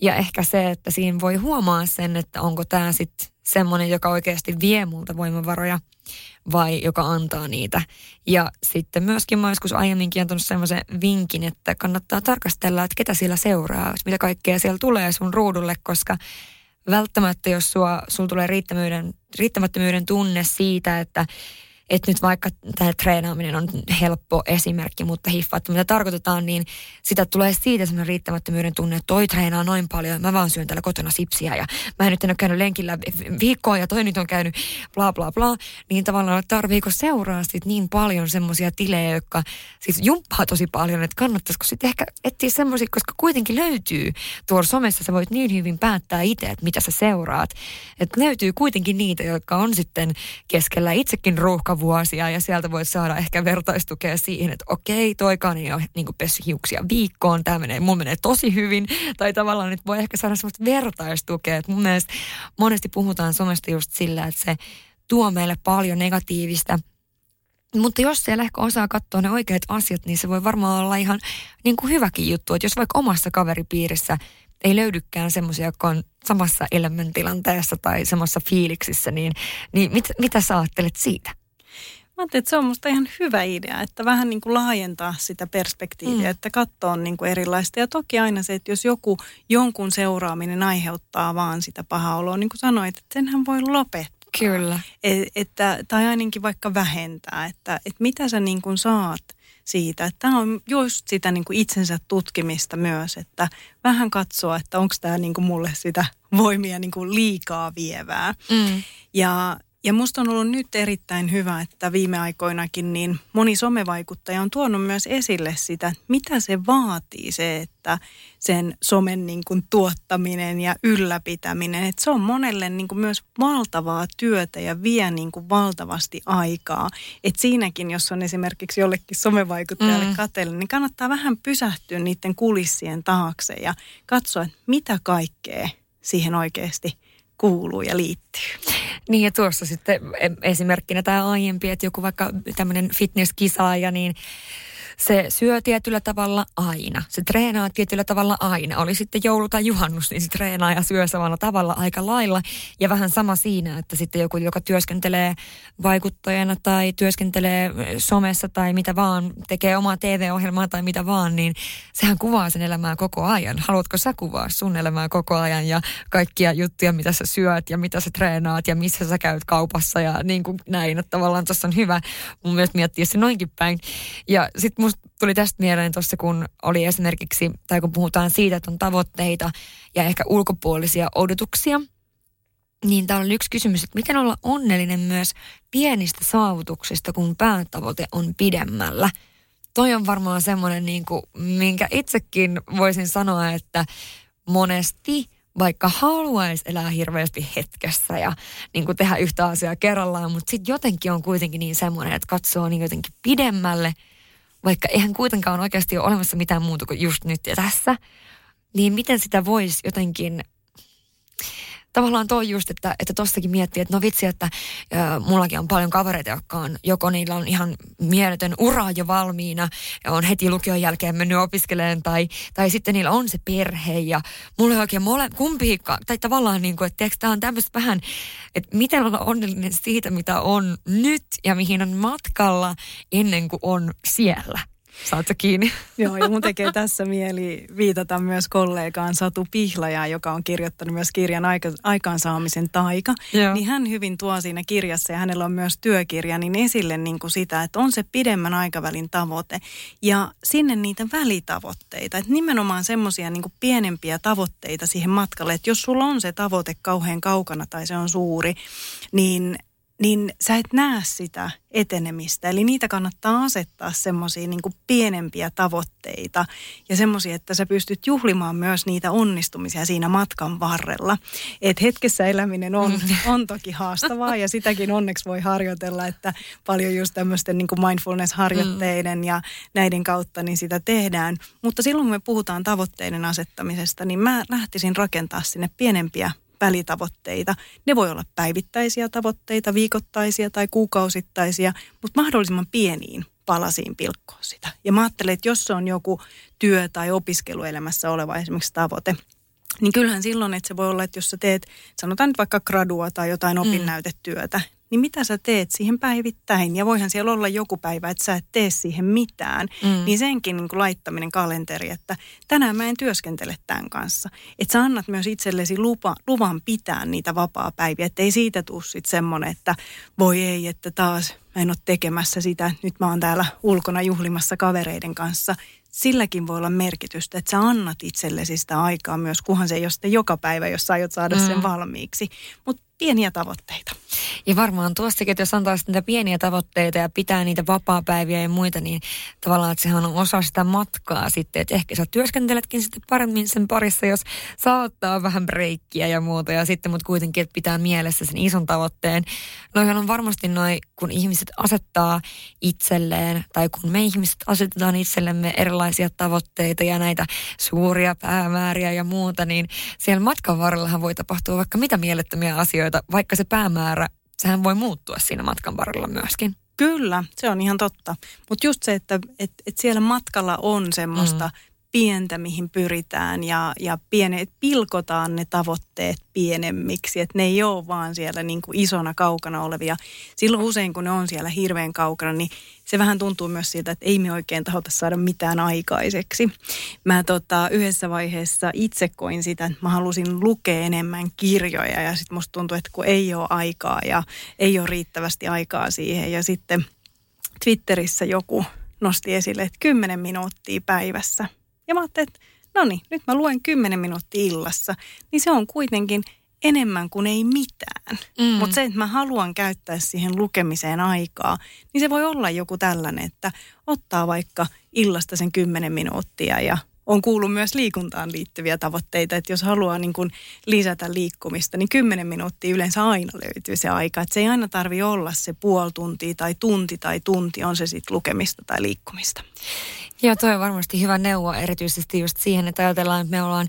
Ja ehkä se, että siinä voi huomaa sen, että onko tämä sitten semmoinen, joka oikeasti vie multa voimavaroja vai joka antaa niitä. Ja sitten myöskin mä joskus aiemminkin antanut semmoisen vinkin, että kannattaa tarkastella, että ketä siellä seuraa, mitä kaikkea siellä tulee sun ruudulle, koska välttämättä jos sulla tulee riittämättömyyden tunne siitä, että että nyt vaikka tämä treenaaminen on helppo esimerkki, mutta hiffaat, mitä tarkoitetaan, niin sitä tulee siitä semmoinen riittämättömyyden tunne, että toi treenaa noin paljon, mä vaan syön täällä kotona sipsiä ja mä en nyt en ole käynyt lenkillä viikkoa ja toi nyt on käynyt bla bla bla, niin tavallaan tarviiko seuraa sit niin paljon semmoisia tilejä, jotka siis jumppaa tosi paljon, että kannattaisiko sitten ehkä etsiä semmoisia, koska kuitenkin löytyy tuolla somessa, sä voit niin hyvin päättää itse, että mitä sä seuraat, että löytyy kuitenkin niitä, jotka on sitten keskellä. Itsekin ruuhka vuosia ja sieltä voit saada ehkä vertaistukea siihen, että okei, toikaan ei ole niin pessy hiuksia viikkoon, tämä menee, mun menee tosi hyvin. Tai tavallaan nyt voi ehkä saada sellaista vertaistukea. Että mun mielestä monesti puhutaan somesta just sillä, että se tuo meille paljon negatiivista. Mutta jos siellä ehkä osaa katsoa ne oikeat asiat, niin se voi varmaan olla ihan niin kuin hyväkin juttu. Että jos vaikka omassa kaveripiirissä ei löydykään semmoisia, jotka on samassa elämäntilanteessa tai samassa fiiliksissä, niin, niin mit, mitä sä ajattelet siitä? Mä ajattelin, että se on musta ihan hyvä idea, että vähän niin kuin laajentaa sitä perspektiiviä, mm. että katsoa niin kuin erilaista. Ja toki aina se, että jos joku jonkun seuraaminen aiheuttaa vaan sitä pahaa oloa, niin kuin sanoit, että senhän voi lopettaa. Kyllä. Et, että, tai ainakin vaikka vähentää, että, että mitä sä niin kuin saat siitä. Että tämä on just sitä niin kuin itsensä tutkimista myös, että vähän katsoa, että onko tämä niin kuin mulle sitä voimia niin kuin liikaa vievää. Mm. Ja ja musta on ollut nyt erittäin hyvä, että viime aikoinakin niin moni somevaikuttaja on tuonut myös esille sitä, mitä se vaatii se, että sen somen niin kuin tuottaminen ja ylläpitäminen, että se on monelle niin kuin myös valtavaa työtä ja vie niin kuin valtavasti aikaa. Että siinäkin, jos on esimerkiksi jollekin somevaikuttajalle mm. katelle, niin kannattaa vähän pysähtyä niiden kulissien taakse ja katsoa, että mitä kaikkea siihen oikeasti kuuluu ja liittyy. Niin ja tuossa sitten esimerkkinä tämä aiempi, että joku vaikka tämmöinen fitnesskisaaja, niin se syö tietyllä tavalla aina. Se treenaa tietyllä tavalla aina. Oli sitten joulu tai juhannus, niin se treenaa ja syö samalla tavalla aika lailla. Ja vähän sama siinä, että sitten joku, joka työskentelee vaikuttajana tai työskentelee somessa tai mitä vaan, tekee omaa TV-ohjelmaa tai mitä vaan, niin sehän kuvaa sen elämää koko ajan. Haluatko sä kuvaa sun elämää koko ajan ja kaikkia juttuja, mitä sä syöt ja mitä sä treenaat ja missä sä käyt kaupassa ja niin kuin näin. Että tavallaan tuossa on hyvä mun mielestä miettiä se noinkin päin. Ja sitten musta tuli tästä mieleen tuossa, kun oli esimerkiksi, tai kun puhutaan siitä, että on tavoitteita ja ehkä ulkopuolisia odotuksia, niin täällä on yksi kysymys, että miten olla onnellinen myös pienistä saavutuksista, kun päätavoite on pidemmällä. Toi on varmaan semmoinen, niin kuin, minkä itsekin voisin sanoa, että monesti vaikka haluaisi elää hirveästi hetkessä ja niin kuin tehdä yhtä asiaa kerrallaan, mutta sitten jotenkin on kuitenkin niin semmoinen, että katsoo niin jotenkin pidemmälle – vaikka eihän kuitenkaan oikeasti ole olemassa mitään muuta kuin just nyt ja tässä, niin miten sitä voisi jotenkin tavallaan toi just, että, että tossakin miettii, että no vitsi, että ö, mullakin on paljon kavereita, jotka on, joko niillä on ihan mieletön ura jo valmiina ja on heti lukion jälkeen mennyt opiskelemaan tai, tai sitten niillä on se perhe ja mulla ei oikein mole, kumpi, tai tavallaan niin kuin, että tämä on tämmöistä vähän, että miten olla onnellinen siitä, mitä on nyt ja mihin on matkalla ennen kuin on siellä. Saatko kiinni? Joo, ja mun tekee tässä mieli viitata myös kollegaan Satu Pihlaja, joka on kirjoittanut myös kirjan aika, aikaansaamisen taika. Joo. Niin hän hyvin tuo siinä kirjassa, ja hänellä on myös työkirja, niin esille niin kuin sitä, että on se pidemmän aikavälin tavoite. Ja sinne niitä välitavoitteita, että nimenomaan semmoisia niin pienempiä tavoitteita siihen matkalle, että jos sulla on se tavoite kauhean kaukana tai se on suuri, niin niin sä et näe sitä etenemistä. Eli niitä kannattaa asettaa semmoisia niin pienempiä tavoitteita ja semmoisia, että sä pystyt juhlimaan myös niitä onnistumisia siinä matkan varrella. Et hetkessä eläminen on, mm. on toki haastavaa ja sitäkin onneksi voi harjoitella, että paljon just tämmöisten niin mindfulness-harjoitteiden ja näiden kautta niin sitä tehdään. Mutta silloin kun me puhutaan tavoitteiden asettamisesta, niin mä lähtisin rakentaa sinne pienempiä välitavoitteita. Ne voi olla päivittäisiä tavoitteita, viikoittaisia tai kuukausittaisia, mutta mahdollisimman pieniin palasiin pilkkoa sitä. Ja mä ajattelen, että jos se on joku työ- tai opiskeluelämässä oleva esimerkiksi tavoite, niin kyllähän silloin, että se voi olla, että jos sä teet, sanotaan nyt vaikka gradua tai jotain mm. Niin mitä sä teet siihen päivittäin? Ja voihan siellä olla joku päivä, että sä et tee siihen mitään. Mm. Niin senkin niin kuin laittaminen kalenteri, että tänään mä en työskentele tämän kanssa. Että sä annat myös itsellesi lupa, luvan pitää niitä vapaa-päiviä. Että ei siitä tule sitten semmoinen, että voi ei, että taas mä en ole tekemässä sitä. Nyt mä oon täällä ulkona juhlimassa kavereiden kanssa silläkin voi olla merkitystä, että sä annat itsellesi sitä aikaa myös, kunhan se ei ole sitten joka päivä, jos sä aiot saada mm. sen valmiiksi. Mutta pieniä tavoitteita. Ja varmaan tuossakin, että jos antaa niitä pieniä tavoitteita ja pitää niitä vapaa-päiviä ja muita, niin tavallaan, että sehän on osa sitä matkaa sitten. Että ehkä sä työskenteletkin sitten paremmin sen parissa, jos saattaa vähän breikkiä ja muuta. Ja sitten, mutta kuitenkin, että pitää mielessä sen ison tavoitteen. Noihan on varmasti noin, kun ihmiset asettaa itselleen, tai kun me ihmiset asetetaan itsellemme erilaisia tavoitteita ja näitä suuria päämääriä ja muuta, niin siellä matkan varrellahan voi tapahtua vaikka mitä mielettömiä asioita asioita, vaikka se päämäärä, sehän voi muuttua siinä matkan varrella myöskin. Kyllä, se on ihan totta. Mutta just se, että et, et siellä matkalla on semmoista mm pientä, mihin pyritään ja, ja piene, pilkotaan ne tavoitteet pienemmiksi, että ne ei ole vaan siellä niin kuin isona kaukana olevia. Silloin usein, kun ne on siellä hirveän kaukana, niin se vähän tuntuu myös siltä, että ei me oikein tahota saada mitään aikaiseksi. Mä tota, yhdessä vaiheessa itse koin sitä, että mä halusin lukea enemmän kirjoja ja sitten musta tuntuu, että kun ei ole aikaa ja ei ole riittävästi aikaa siihen ja sitten Twitterissä joku nosti esille, että 10 minuuttia päivässä – ja mä ajattelin, että no niin, nyt mä luen 10 minuuttia illassa. Niin se on kuitenkin enemmän kuin ei mitään. Mm. Mutta se, että mä haluan käyttää siihen lukemiseen aikaa, niin se voi olla joku tällainen, että ottaa vaikka illasta sen 10 minuuttia ja on kuullut myös liikuntaan liittyviä tavoitteita, että jos haluaa niin kuin lisätä liikkumista, niin 10 minuuttia yleensä aina löytyy se aika. Että se ei aina tarvi olla se puoli tuntia tai tunti tai tunti, on se sitten lukemista tai liikkumista. Joo, toi on varmasti hyvä neuvo erityisesti just siihen, että ajatellaan, että me ollaan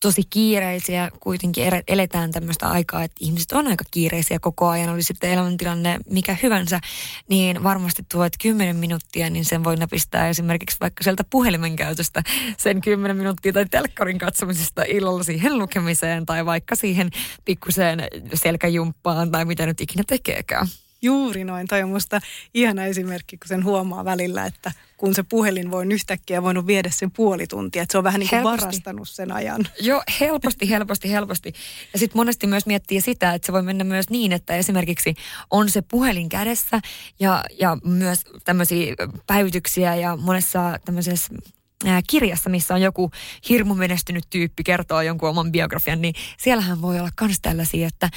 tosi kiireisiä, kuitenkin eletään tämmöistä aikaa, että ihmiset on aika kiireisiä koko ajan, oli sitten elämäntilanne mikä hyvänsä, niin varmasti tuo, että 10 minuuttia, niin sen voi napistää esimerkiksi vaikka sieltä puhelimen käytöstä sen 10 minuuttia tai telkkarin katsomisesta illalla siihen lukemiseen tai vaikka siihen pikkuseen selkäjumppaan tai mitä nyt ikinä tekeekään. Juuri noin. Toi on musta ihana esimerkki, kun sen huomaa välillä, että kun se puhelin voi yhtäkkiä voinut viedä sen puoli tuntia, että se on vähän niin kuin varastanut sen ajan. Joo, helposti, helposti, helposti. Ja sitten monesti myös miettii sitä, että se voi mennä myös niin, että esimerkiksi on se puhelin kädessä ja, ja myös tämmöisiä päivityksiä ja monessa tämmöisessä kirjassa, missä on joku hirmu menestynyt tyyppi kertoo jonkun oman biografian, niin siellähän voi olla myös tällaisia, että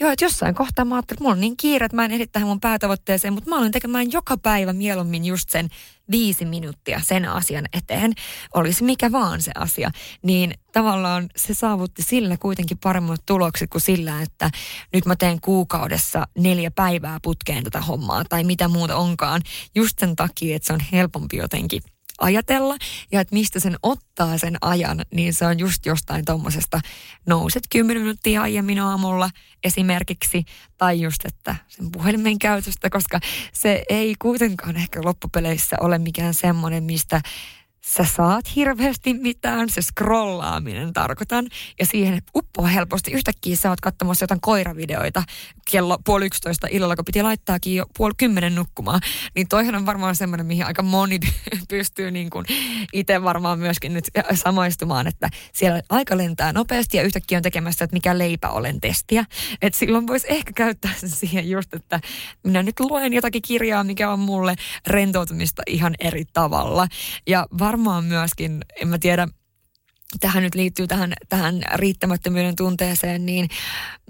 joo, että jossain kohtaa mä ajattelin, että mulla on niin kiire, että mä en ehdi tähän mun päätavoitteeseen, mutta mä olen tekemään joka päivä mieluummin just sen viisi minuuttia sen asian eteen, olisi mikä vaan se asia, niin tavallaan se saavutti sillä kuitenkin paremmat tulokset kuin sillä, että nyt mä teen kuukaudessa neljä päivää putkeen tätä hommaa tai mitä muuta onkaan, just sen takia, että se on helpompi jotenkin ajatella. Ja että mistä sen ottaa sen ajan, niin se on just jostain tuommoisesta nouset 10 minuuttia aiemmin aamulla esimerkiksi tai just, että sen puhelimen käytöstä, koska se ei kuitenkaan ehkä loppupeleissä ole mikään semmoinen, mistä sä saat hirveästi mitään, se scrollaaminen tarkoitan, ja siihen uppoa helposti. Yhtäkkiä sä oot katsomassa jotain koiravideoita kello puoli yksitoista illalla, kun piti laittaakin jo puoli kymmenen nukkumaan. Niin toihan on varmaan semmoinen, mihin aika moni pystyy niin itse varmaan myöskin nyt samaistumaan, että siellä aika lentää nopeasti ja yhtäkkiä on tekemässä, että mikä leipä olen testiä. Että silloin voisi ehkä käyttää sen siihen just, että minä nyt luen jotakin kirjaa, mikä on mulle rentoutumista ihan eri tavalla. Ja varmaan myöskin, en mä tiedä, tähän nyt liittyy tähän, tähän riittämättömyyden tunteeseen, niin,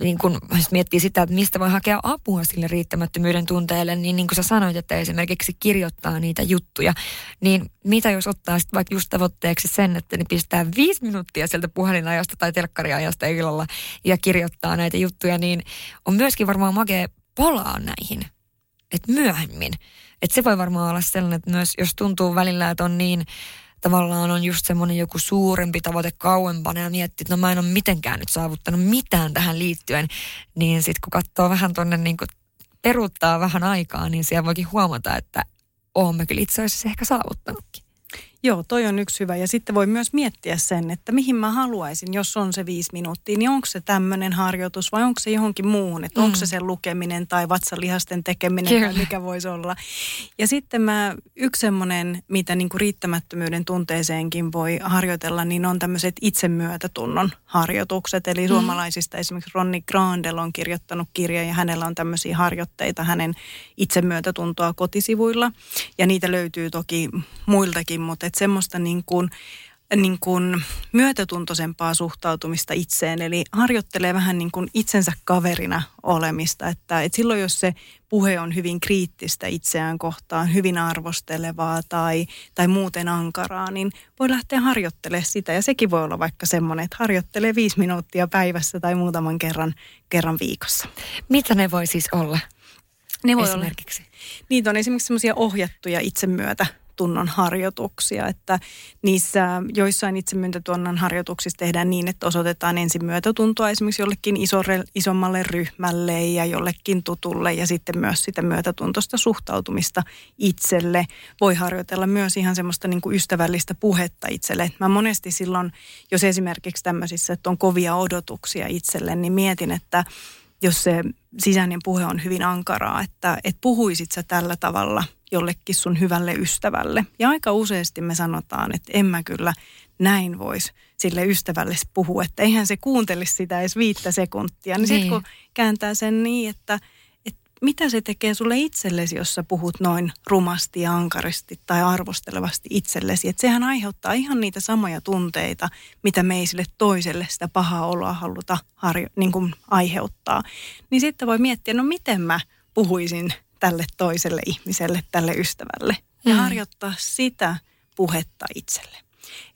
niin kun jos miettii sitä, että mistä voi hakea apua sille riittämättömyyden tunteelle, niin niin kuin sä sanoit, että esimerkiksi kirjoittaa niitä juttuja, niin mitä jos ottaa sitten vaikka just tavoitteeksi sen, että ne pistää viisi minuuttia sieltä puhelinajasta tai telkkariajasta illalla ja kirjoittaa näitä juttuja, niin on myöskin varmaan makea palaa näihin, että myöhemmin. Että se voi varmaan olla sellainen, että myös jos tuntuu välillä, että on niin tavallaan on just semmoinen joku suurempi tavoite kauempana ja miettii, että no mä en ole mitenkään nyt saavuttanut mitään tähän liittyen, niin sitten kun katsoo vähän tuonne niin kuin peruuttaa vähän aikaa, niin siellä voikin huomata, että olemme kyllä itse asiassa ehkä saavuttanutkin. Joo, toi on yksi hyvä. Ja sitten voi myös miettiä sen, että mihin mä haluaisin, jos on se viisi minuuttia, niin onko se tämmöinen harjoitus vai onko se johonkin muuhun, että mm. onko se sen lukeminen tai vatsalihasten tekeminen Kyllä. tai mikä voisi olla. Ja sitten mä, yksi semmoinen, mitä niin kuin riittämättömyyden tunteeseenkin voi harjoitella, niin on tämmöiset itsemyötätunnon harjoitukset. Eli mm. suomalaisista esimerkiksi Ronni Grandel on kirjoittanut kirjan ja hänellä on tämmöisiä harjoitteita hänen itsemyötätuntoa kotisivuilla. Ja niitä löytyy toki muiltakin, mutta että semmoista niin kuin, niin kuin myötätuntoisempaa suhtautumista itseen. Eli harjoittelee vähän niin kuin itsensä kaverina olemista. Että, että silloin jos se puhe on hyvin kriittistä itseään kohtaan, hyvin arvostelevaa tai, tai muuten ankaraa, niin voi lähteä harjoittelemaan sitä. Ja sekin voi olla vaikka semmoinen, että harjoittelee viisi minuuttia päivässä tai muutaman kerran, kerran viikossa. Mitä ne voi siis olla? Ne voi esimerkiksi? Olla, niitä on esimerkiksi semmoisia ohjattuja itsemyötä itsetunnon harjoituksia, että niissä joissain itsemyöntätunnon harjoituksissa tehdään niin, että osoitetaan ensin myötätuntoa esimerkiksi jollekin isolle, isommalle ryhmälle ja jollekin tutulle ja sitten myös sitä myötätuntoista suhtautumista itselle. Voi harjoitella myös ihan semmoista niin kuin ystävällistä puhetta itselle. Mä monesti silloin, jos esimerkiksi tämmöisissä, että on kovia odotuksia itselle, niin mietin, että jos se sisäinen puhe on hyvin ankaraa, että, että puhuisit sä tällä tavalla jollekin sun hyvälle ystävälle. Ja aika useasti me sanotaan, että en mä kyllä näin voisi sille ystävälle puhua, että eihän se kuuntelisi sitä edes viittä sekuntia. Niin, niin. sitten kun kääntää sen niin, että – mitä se tekee sulle itsellesi, jos sä puhut noin rumasti ja ankaristi tai arvostelevasti itsellesi. Että sehän aiheuttaa ihan niitä samoja tunteita, mitä me ei sille toiselle sitä pahaa oloa haluta harjo- niin kuin aiheuttaa. Niin sitten voi miettiä, no miten mä puhuisin tälle toiselle ihmiselle, tälle ystävälle. Ja mm. harjoittaa sitä puhetta itselle.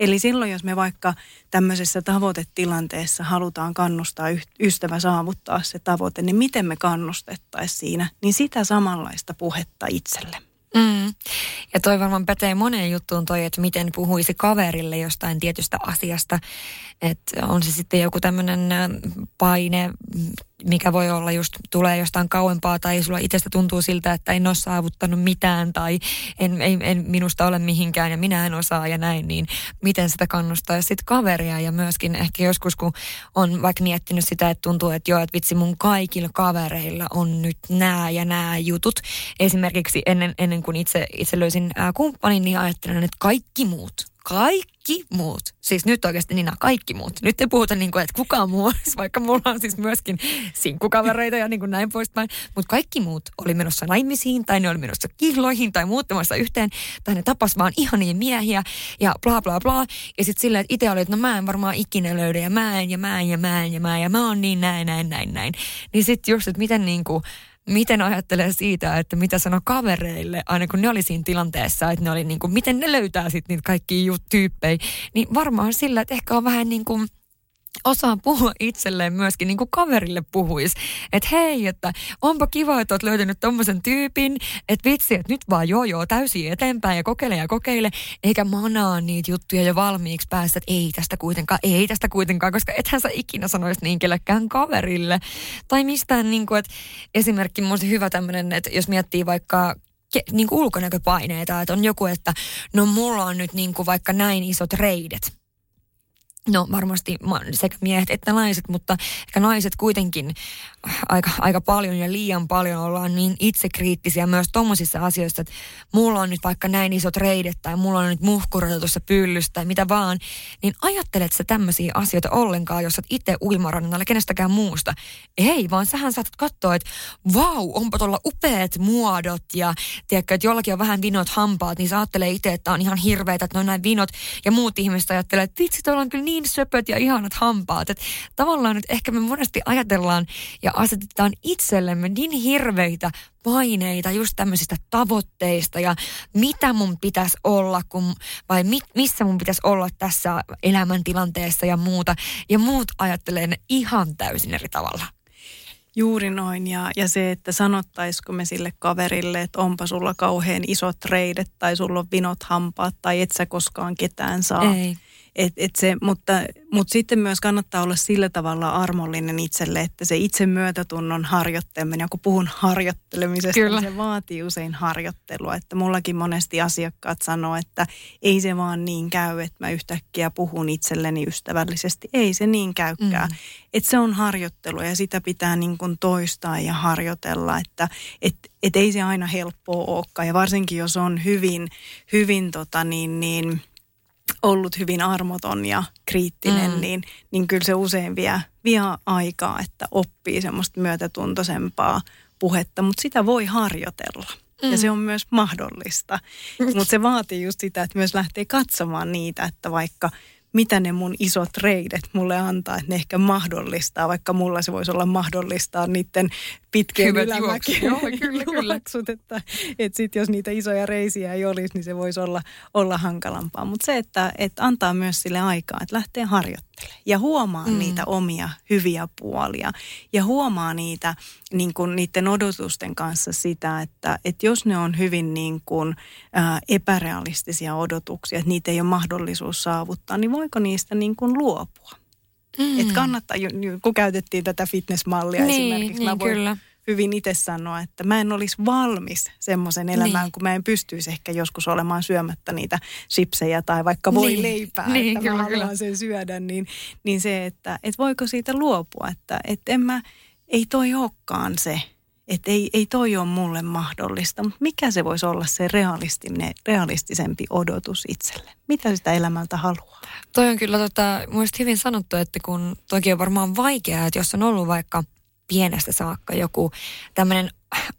Eli silloin, jos me vaikka tämmöisessä tavoitetilanteessa halutaan kannustaa ystävä saavuttaa se tavoite, niin miten me kannustettaisiin siinä, niin sitä samanlaista puhetta itselle. Mm. Ja toi varmaan pätee moneen juttuun toi, että miten puhuisi kaverille jostain tietystä asiasta. Että on se sitten joku tämmöinen paine, mikä voi olla just tulee jostain kauempaa tai sulla itsestä tuntuu siltä, että en ole saavuttanut mitään tai en, en, en minusta ole mihinkään ja minä en osaa ja näin, niin miten sitä kannustaa sitten kaveria ja myöskin ehkä joskus kun on vaikka miettinyt sitä, että tuntuu, että joo, että vitsi mun kaikilla kavereilla on nyt nämä ja nämä jutut. Esimerkiksi ennen, ennen kuin itse, itse löysin ää, kumppanin, niin ajattelen, että kaikki muut kaikki muut, siis nyt oikeasti niin kaikki muut. Nyt ei puhuta niin kuin, että kukaan muu olisi, vaikka mulla on siis myöskin sinkkukavereita ja niin kuin näin poispäin. Mutta kaikki muut oli menossa naimisiin tai ne oli menossa kihloihin tai muuttamassa yhteen tai ne tapas vaan ihania miehiä ja bla bla bla. Ja sitten silleen, että itse oli, että no mä en varmaan ikinä löydä ja mä en ja mä en ja mä en ja mä en ja mä oon niin näin, näin, näin, näin. Niin sitten just, että miten niin kuin, miten ajattelee siitä, että mitä sano kavereille, aina kun ne oli siinä tilanteessa, että ne oli niin kuin, miten ne löytää sitten niitä kaikkia tyyppejä, niin varmaan sillä, että ehkä on vähän niin kuin osaa puhua itselleen myöskin, niin kuin kaverille puhuisi. Että hei, että onpa kiva, että oot löytänyt tommosen tyypin, että vitsi, että nyt vaan joo joo täysin eteenpäin ja kokeile ja kokeile, eikä manaa niitä juttuja jo valmiiksi päästä, että ei tästä kuitenkaan, ei tästä kuitenkaan, koska ethän sä ikinä sanoisi niin kellekään kaverille. Tai mistään, niin kuin, että esimerkki mun hyvä tämmöinen, että jos miettii vaikka niin kuin ulkonäköpaineita, että on joku, että no mulla on nyt niin kuin vaikka näin isot reidet No varmasti sekä miehet että naiset, mutta ehkä naiset kuitenkin aika, aika paljon ja liian paljon ollaan niin itsekriittisiä myös tuommoisissa asioissa, että mulla on nyt vaikka näin isot reidet tai mulla on nyt muhkurata tuossa pyllystä tai mitä vaan, niin ajattelet sä tämmöisiä asioita ollenkaan, jos oot itse uimarannalla kenestäkään muusta. Ei, vaan sähän saatat katsoa, että vau, onpa tuolla upeat muodot ja tiedätkö, että jollakin on vähän vinot hampaat, niin sä ajattelee itse, että on ihan hirveitä, että ne on näin vinot ja muut ihmiset ajattelee, että vitsi, tuolla on kyllä niin söpöt ja ihanat hampaat. Että tavallaan nyt ehkä me monesti ajatellaan ja asetetaan itsellemme niin hirveitä paineita just tämmöisistä tavoitteista ja mitä mun pitäisi olla, kun, vai mit, missä mun pitäisi olla tässä elämäntilanteessa ja muuta. Ja muut ajattelee ne ihan täysin eri tavalla. Juuri noin. Ja, ja se, että sanottaisiko me sille kaverille, että onpa sulla kauhean isot reidet tai sulla on vinot hampaat tai et sä koskaan ketään saa. Ei Et, et se, mutta, mutta sitten myös kannattaa olla sillä tavalla armollinen itselle, että se itse myötätunnon harjoitteleminen, kun puhun harjoittelemisesta, Kyllä. niin se vaatii usein harjoittelua. Että mullakin monesti asiakkaat sanoo, että ei se vaan niin käy, että mä yhtäkkiä puhun itselleni ystävällisesti. Ei se niin käykään. Mm. Että se on harjoittelu ja sitä pitää niin kuin toistaa ja harjoitella, että et, et ei se aina helppoa olekaan. Ja varsinkin jos on hyvin, hyvin tota niin, niin – ollut hyvin armoton ja kriittinen, mm. niin, niin kyllä se usein vie, vie aikaa, että oppii semmoista myötätuntoisempaa puhetta, mutta sitä voi harjoitella. Mm. Ja se on myös mahdollista. Mm. Mutta se vaatii just sitä, että myös lähtee katsomaan niitä, että vaikka – mitä ne mun isot reidet mulle antaa, että ne ehkä mahdollistaa, vaikka mulla se voisi olla mahdollistaa niiden pitkien ylämäkien Joo, kyllä, kyllä. että, että sitten jos niitä isoja reisiä ei olisi, niin se voisi olla, olla hankalampaa. Mutta se, että, että antaa myös sille aikaa, että lähtee harjoittelemaan ja huomaa mm. niitä omia hyviä puolia ja huomaa niitä niin kuin niiden odotusten kanssa sitä, että, että jos ne on hyvin niin kuin, ää, epärealistisia odotuksia, että niitä ei ole mahdollisuus saavuttaa, niin voiko niistä niin kuin luopua? Mm. Että kannattaa, kun käytettiin tätä fitnessmallia niin, esimerkiksi, niin, mä voin kyllä. Hyvin itse sanoa, että mä en olisi valmis semmoisen elämään, niin. kun mä en pystyisi ehkä joskus olemaan syömättä niitä sipsejä tai vaikka voi niin. leipää, niin, että kyllä, mä haluan kyllä. sen syödä, niin, niin se, että et voiko siitä luopua, että et en mä, ei toi olekaan se, että ei, ei toi ole mulle mahdollista, mutta mikä se voisi olla se realistinen, realistisempi odotus itselle? Mitä sitä elämältä haluaa? Toi on kyllä tota, hyvin sanottu, että kun toki on varmaan vaikeaa, että jos on ollut vaikka pienestä saakka joku tämmöinen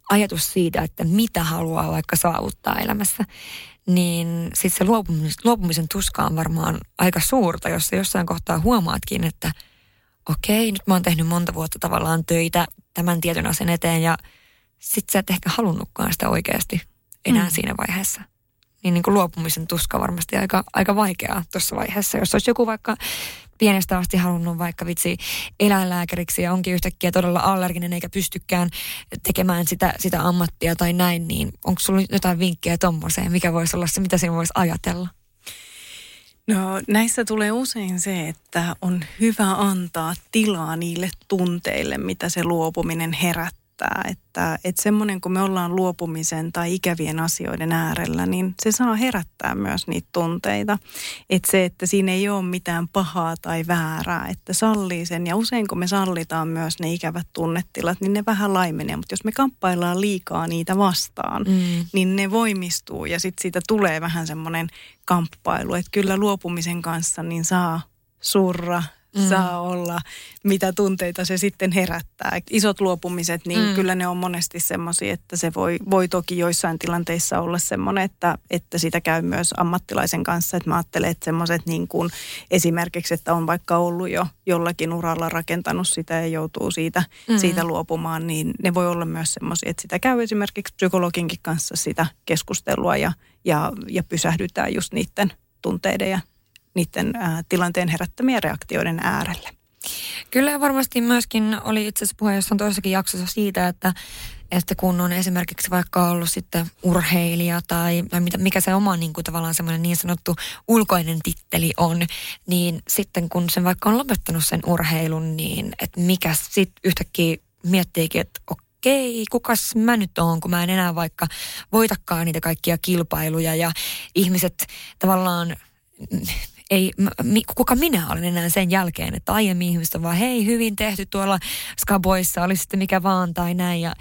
ajatus siitä, että mitä haluaa vaikka saavuttaa elämässä, niin sitten se luopumisen, luopumisen tuska on varmaan aika suurta, jos sä jossain kohtaa huomaatkin, että – okei, nyt mä oon tehnyt monta vuotta tavallaan töitä tämän tietyn asian eteen ja sit sä et ehkä halunnutkaan sitä oikeasti enää mm. siinä vaiheessa. Niin, niin kuin luopumisen tuska varmasti aika, aika vaikeaa tuossa vaiheessa. Jos olisi joku vaikka pienestä asti halunnut vaikka vitsi eläinlääkäriksi ja onkin yhtäkkiä todella allerginen eikä pystykään tekemään sitä, sitä ammattia tai näin, niin onko sulla jotain vinkkejä tommoseen? Mikä voisi olla se, mitä siinä voisi ajatella? No näissä tulee usein se, että on hyvä antaa tilaa niille tunteille, mitä se luopuminen herättää herättää. Että, että semmoinen, kun me ollaan luopumisen tai ikävien asioiden äärellä, niin se saa herättää myös niitä tunteita. Että se, että siinä ei ole mitään pahaa tai väärää, että sallii sen. Ja usein kun me sallitaan myös ne ikävät tunnetilat, niin ne vähän laimenee. Mutta jos me kamppaillaan liikaa niitä vastaan, mm. niin ne voimistuu ja sitten siitä tulee vähän semmoinen kamppailu. Että kyllä luopumisen kanssa niin saa surra, mm. saa olla, mitä tunteita se sitten herättää. Isot luopumiset, niin mm. kyllä ne on monesti semmoisia, että se voi, voi toki joissain tilanteissa olla semmoinen, että, että sitä käy myös ammattilaisen kanssa. Että mä ajattelen, että semmoiset niin kuin esimerkiksi, että on vaikka ollut jo jollakin uralla rakentanut sitä ja joutuu siitä, mm. siitä luopumaan, niin ne voi olla myös semmoisia, että sitä käy esimerkiksi psykologinkin kanssa sitä keskustelua ja, ja, ja pysähdytään just niiden tunteiden ja niiden tilanteen herättämien reaktioiden äärelle. Kyllä varmasti myöskin oli itse asiassa puhe jossain toisessakin jaksossa siitä, että, että kun on esimerkiksi vaikka ollut sitten urheilija tai, tai mikä se oma niin kuin tavallaan semmoinen niin sanottu ulkoinen titteli on, niin sitten kun sen vaikka on lopettanut sen urheilun, niin että mikä sitten yhtäkkiä miettiikin, että okei, kukas mä nyt oon, kun mä en enää vaikka voitakaan niitä kaikkia kilpailuja ja ihmiset tavallaan ei, kuka minä olen enää sen jälkeen, että aiemmin ihmiset on vaan hei hyvin tehty tuolla Skaboissa, oli sitten mikä vaan tai näin. Ja,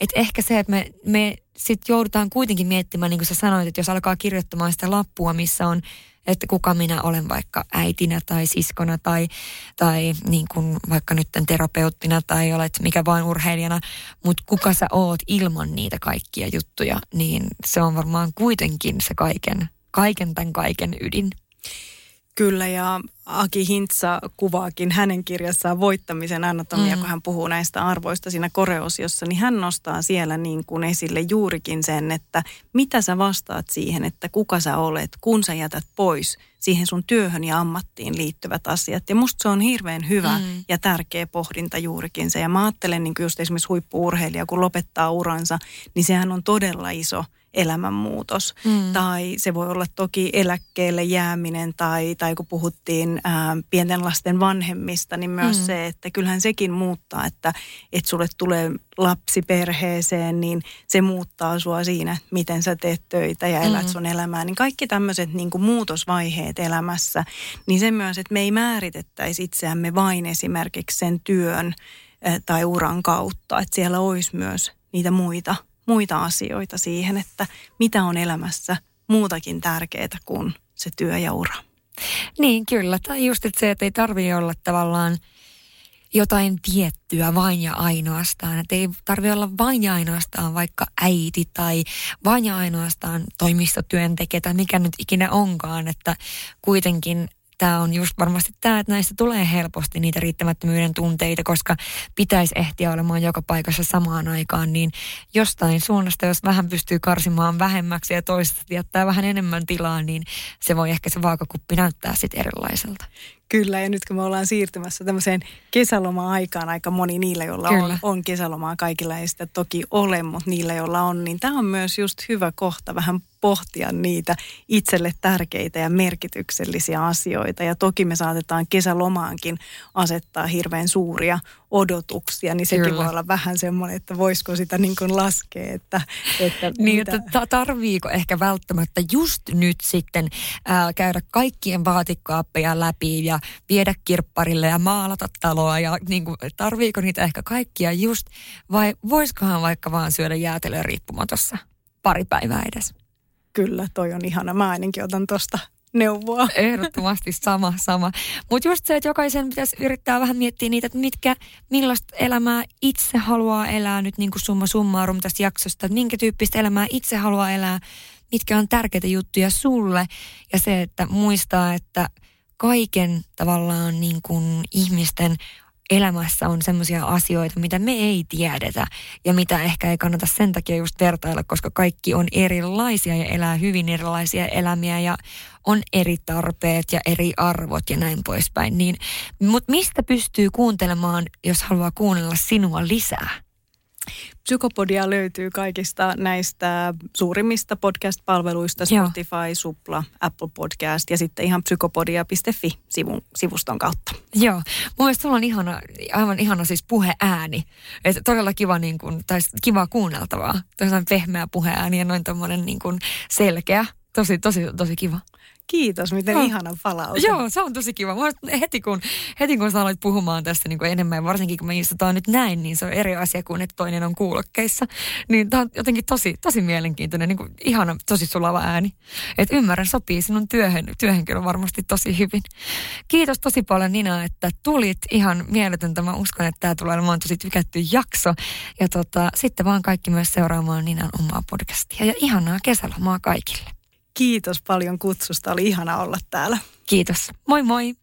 et ehkä se, että me, me sitten joudutaan kuitenkin miettimään, niin kuin sä sanoit, että jos alkaa kirjoittamaan sitä lappua, missä on että kuka minä olen vaikka äitinä tai siskona tai, tai niin kuin vaikka nyt terapeuttina tai olet mikä vain urheilijana, mutta kuka sä oot ilman niitä kaikkia juttuja, niin se on varmaan kuitenkin se kaiken, kaiken tämän kaiken ydin. Kyllä ja Aki Hintsa kuvaakin hänen kirjassaan voittamisen anatomia, mm. kun hän puhuu näistä arvoista siinä koreosiossa, niin hän nostaa siellä niin kuin esille juurikin sen, että mitä sä vastaat siihen, että kuka sä olet, kun sä jätät pois siihen sun työhön ja ammattiin liittyvät asiat. Ja musta se on hirveän hyvä mm. ja tärkeä pohdinta juurikin se. Ja mä ajattelen niin kuin just esimerkiksi huippuurheilija, kun lopettaa uransa, niin sehän on todella iso – elämänmuutos. Mm. Tai se voi olla toki eläkkeelle jääminen tai, tai kun puhuttiin ää, pienten lasten vanhemmista, niin myös mm. se, että kyllähän sekin muuttaa, että, että sulle tulee lapsi perheeseen, niin se muuttaa sua siinä, miten sä teet töitä ja elät mm. sun elämää. Niin kaikki tämmöiset niin muutosvaiheet elämässä, niin se myös, että me ei määritettäisi itseämme vain esimerkiksi sen työn tai uran kautta, että siellä olisi myös niitä muita – muita asioita siihen, että mitä on elämässä muutakin tärkeää kuin se työ ja ura. Niin, kyllä. Tai just että se, että ei tarvitse olla tavallaan jotain tiettyä vain ja ainoastaan. Että ei tarvi olla vain ja ainoastaan vaikka äiti tai vain ja ainoastaan toimistotyöntekijä tai mikä nyt ikinä onkaan. Että kuitenkin tämä on just varmasti tämä, että näistä tulee helposti niitä riittämättömyyden tunteita, koska pitäisi ehtiä olemaan joka paikassa samaan aikaan, niin jostain suunnasta, jos vähän pystyy karsimaan vähemmäksi ja toista jättää vähän enemmän tilaa, niin se voi ehkä se vaakakuppi näyttää sitten erilaiselta. Kyllä, ja nyt kun me ollaan siirtymässä tämmöiseen kesäloma-aikaan, aika moni niillä, joilla on, on kesälomaa, kaikilla ei sitä toki ole, mutta niillä, joilla on, niin tämä on myös just hyvä kohta vähän pohtia niitä itselle tärkeitä ja merkityksellisiä asioita. Ja toki me saatetaan kesälomaankin asettaa hirveän suuria odotuksia, niin sekin Kyllä. voi olla vähän semmoinen, että voisiko sitä niin kuin laskea. Että, että niin, mitä... että tarviiko ehkä välttämättä just nyt sitten ää, käydä kaikkien vaatikkaappeja läpi ja viedä kirpparille ja maalata taloa ja niin kuin, tarviiko niitä ehkä kaikkia just vai voisikohan vaikka vaan syödä jäätelöä riippumatossa pari päivää edes? Kyllä, toi on ihana. Mä ainakin otan tosta neuvoa. Ehdottomasti sama, sama. Mutta just se, että jokaisen pitäisi yrittää vähän miettiä niitä, että mitkä, millaista elämää itse haluaa elää nyt niin kuin summa summarum tästä jaksosta, että minkä tyyppistä elämää itse haluaa elää, mitkä on tärkeitä juttuja sulle ja se, että muistaa, että kaiken tavallaan niin kuin ihmisten elämässä on sellaisia asioita, mitä me ei tiedetä ja mitä ehkä ei kannata sen takia just vertailla, koska kaikki on erilaisia ja elää hyvin erilaisia elämiä ja on eri tarpeet ja eri arvot ja näin poispäin. Niin, mutta mistä pystyy kuuntelemaan, jos haluaa kuunnella sinua lisää? Psykopodia löytyy kaikista näistä suurimmista podcast-palveluista, Spotify, Joo. Supla, Apple Podcast ja sitten ihan psykopodia.fi sivun, sivuston kautta. Joo, mun mielestä sulla on ihana, aivan ihana siis puheääni. Et todella kiva, niin kun, tai kiva kuunneltavaa. Tosiaan pehmeä puheääni ja noin tommonen niin kun selkeä. Tosi, tosi, tosi kiva. Kiitos, miten no. ihana palaute. Joo, se on tosi kiva. heti, kun, heti kun sä aloit puhumaan tästä niin kuin enemmän, varsinkin kun me istutaan nyt näin, niin se on eri asia kuin että toinen on kuulokkeissa. Niin tämä on jotenkin tosi, tosi mielenkiintoinen, niin kuin ihana, tosi sulava ääni. Et ymmärrän, sopii sinun työhön, työhön kyllä varmasti tosi hyvin. Kiitos tosi paljon Nina, että tulit ihan mieletöntä. Mä uskon, että tämä tulee olemaan tosi tykätty jakso. Ja tota, sitten vaan kaikki myös seuraamaan Ninan omaa podcastia. Ja ihanaa kesälomaa kaikille. Kiitos paljon kutsusta. Oli ihana olla täällä. Kiitos. Moi moi.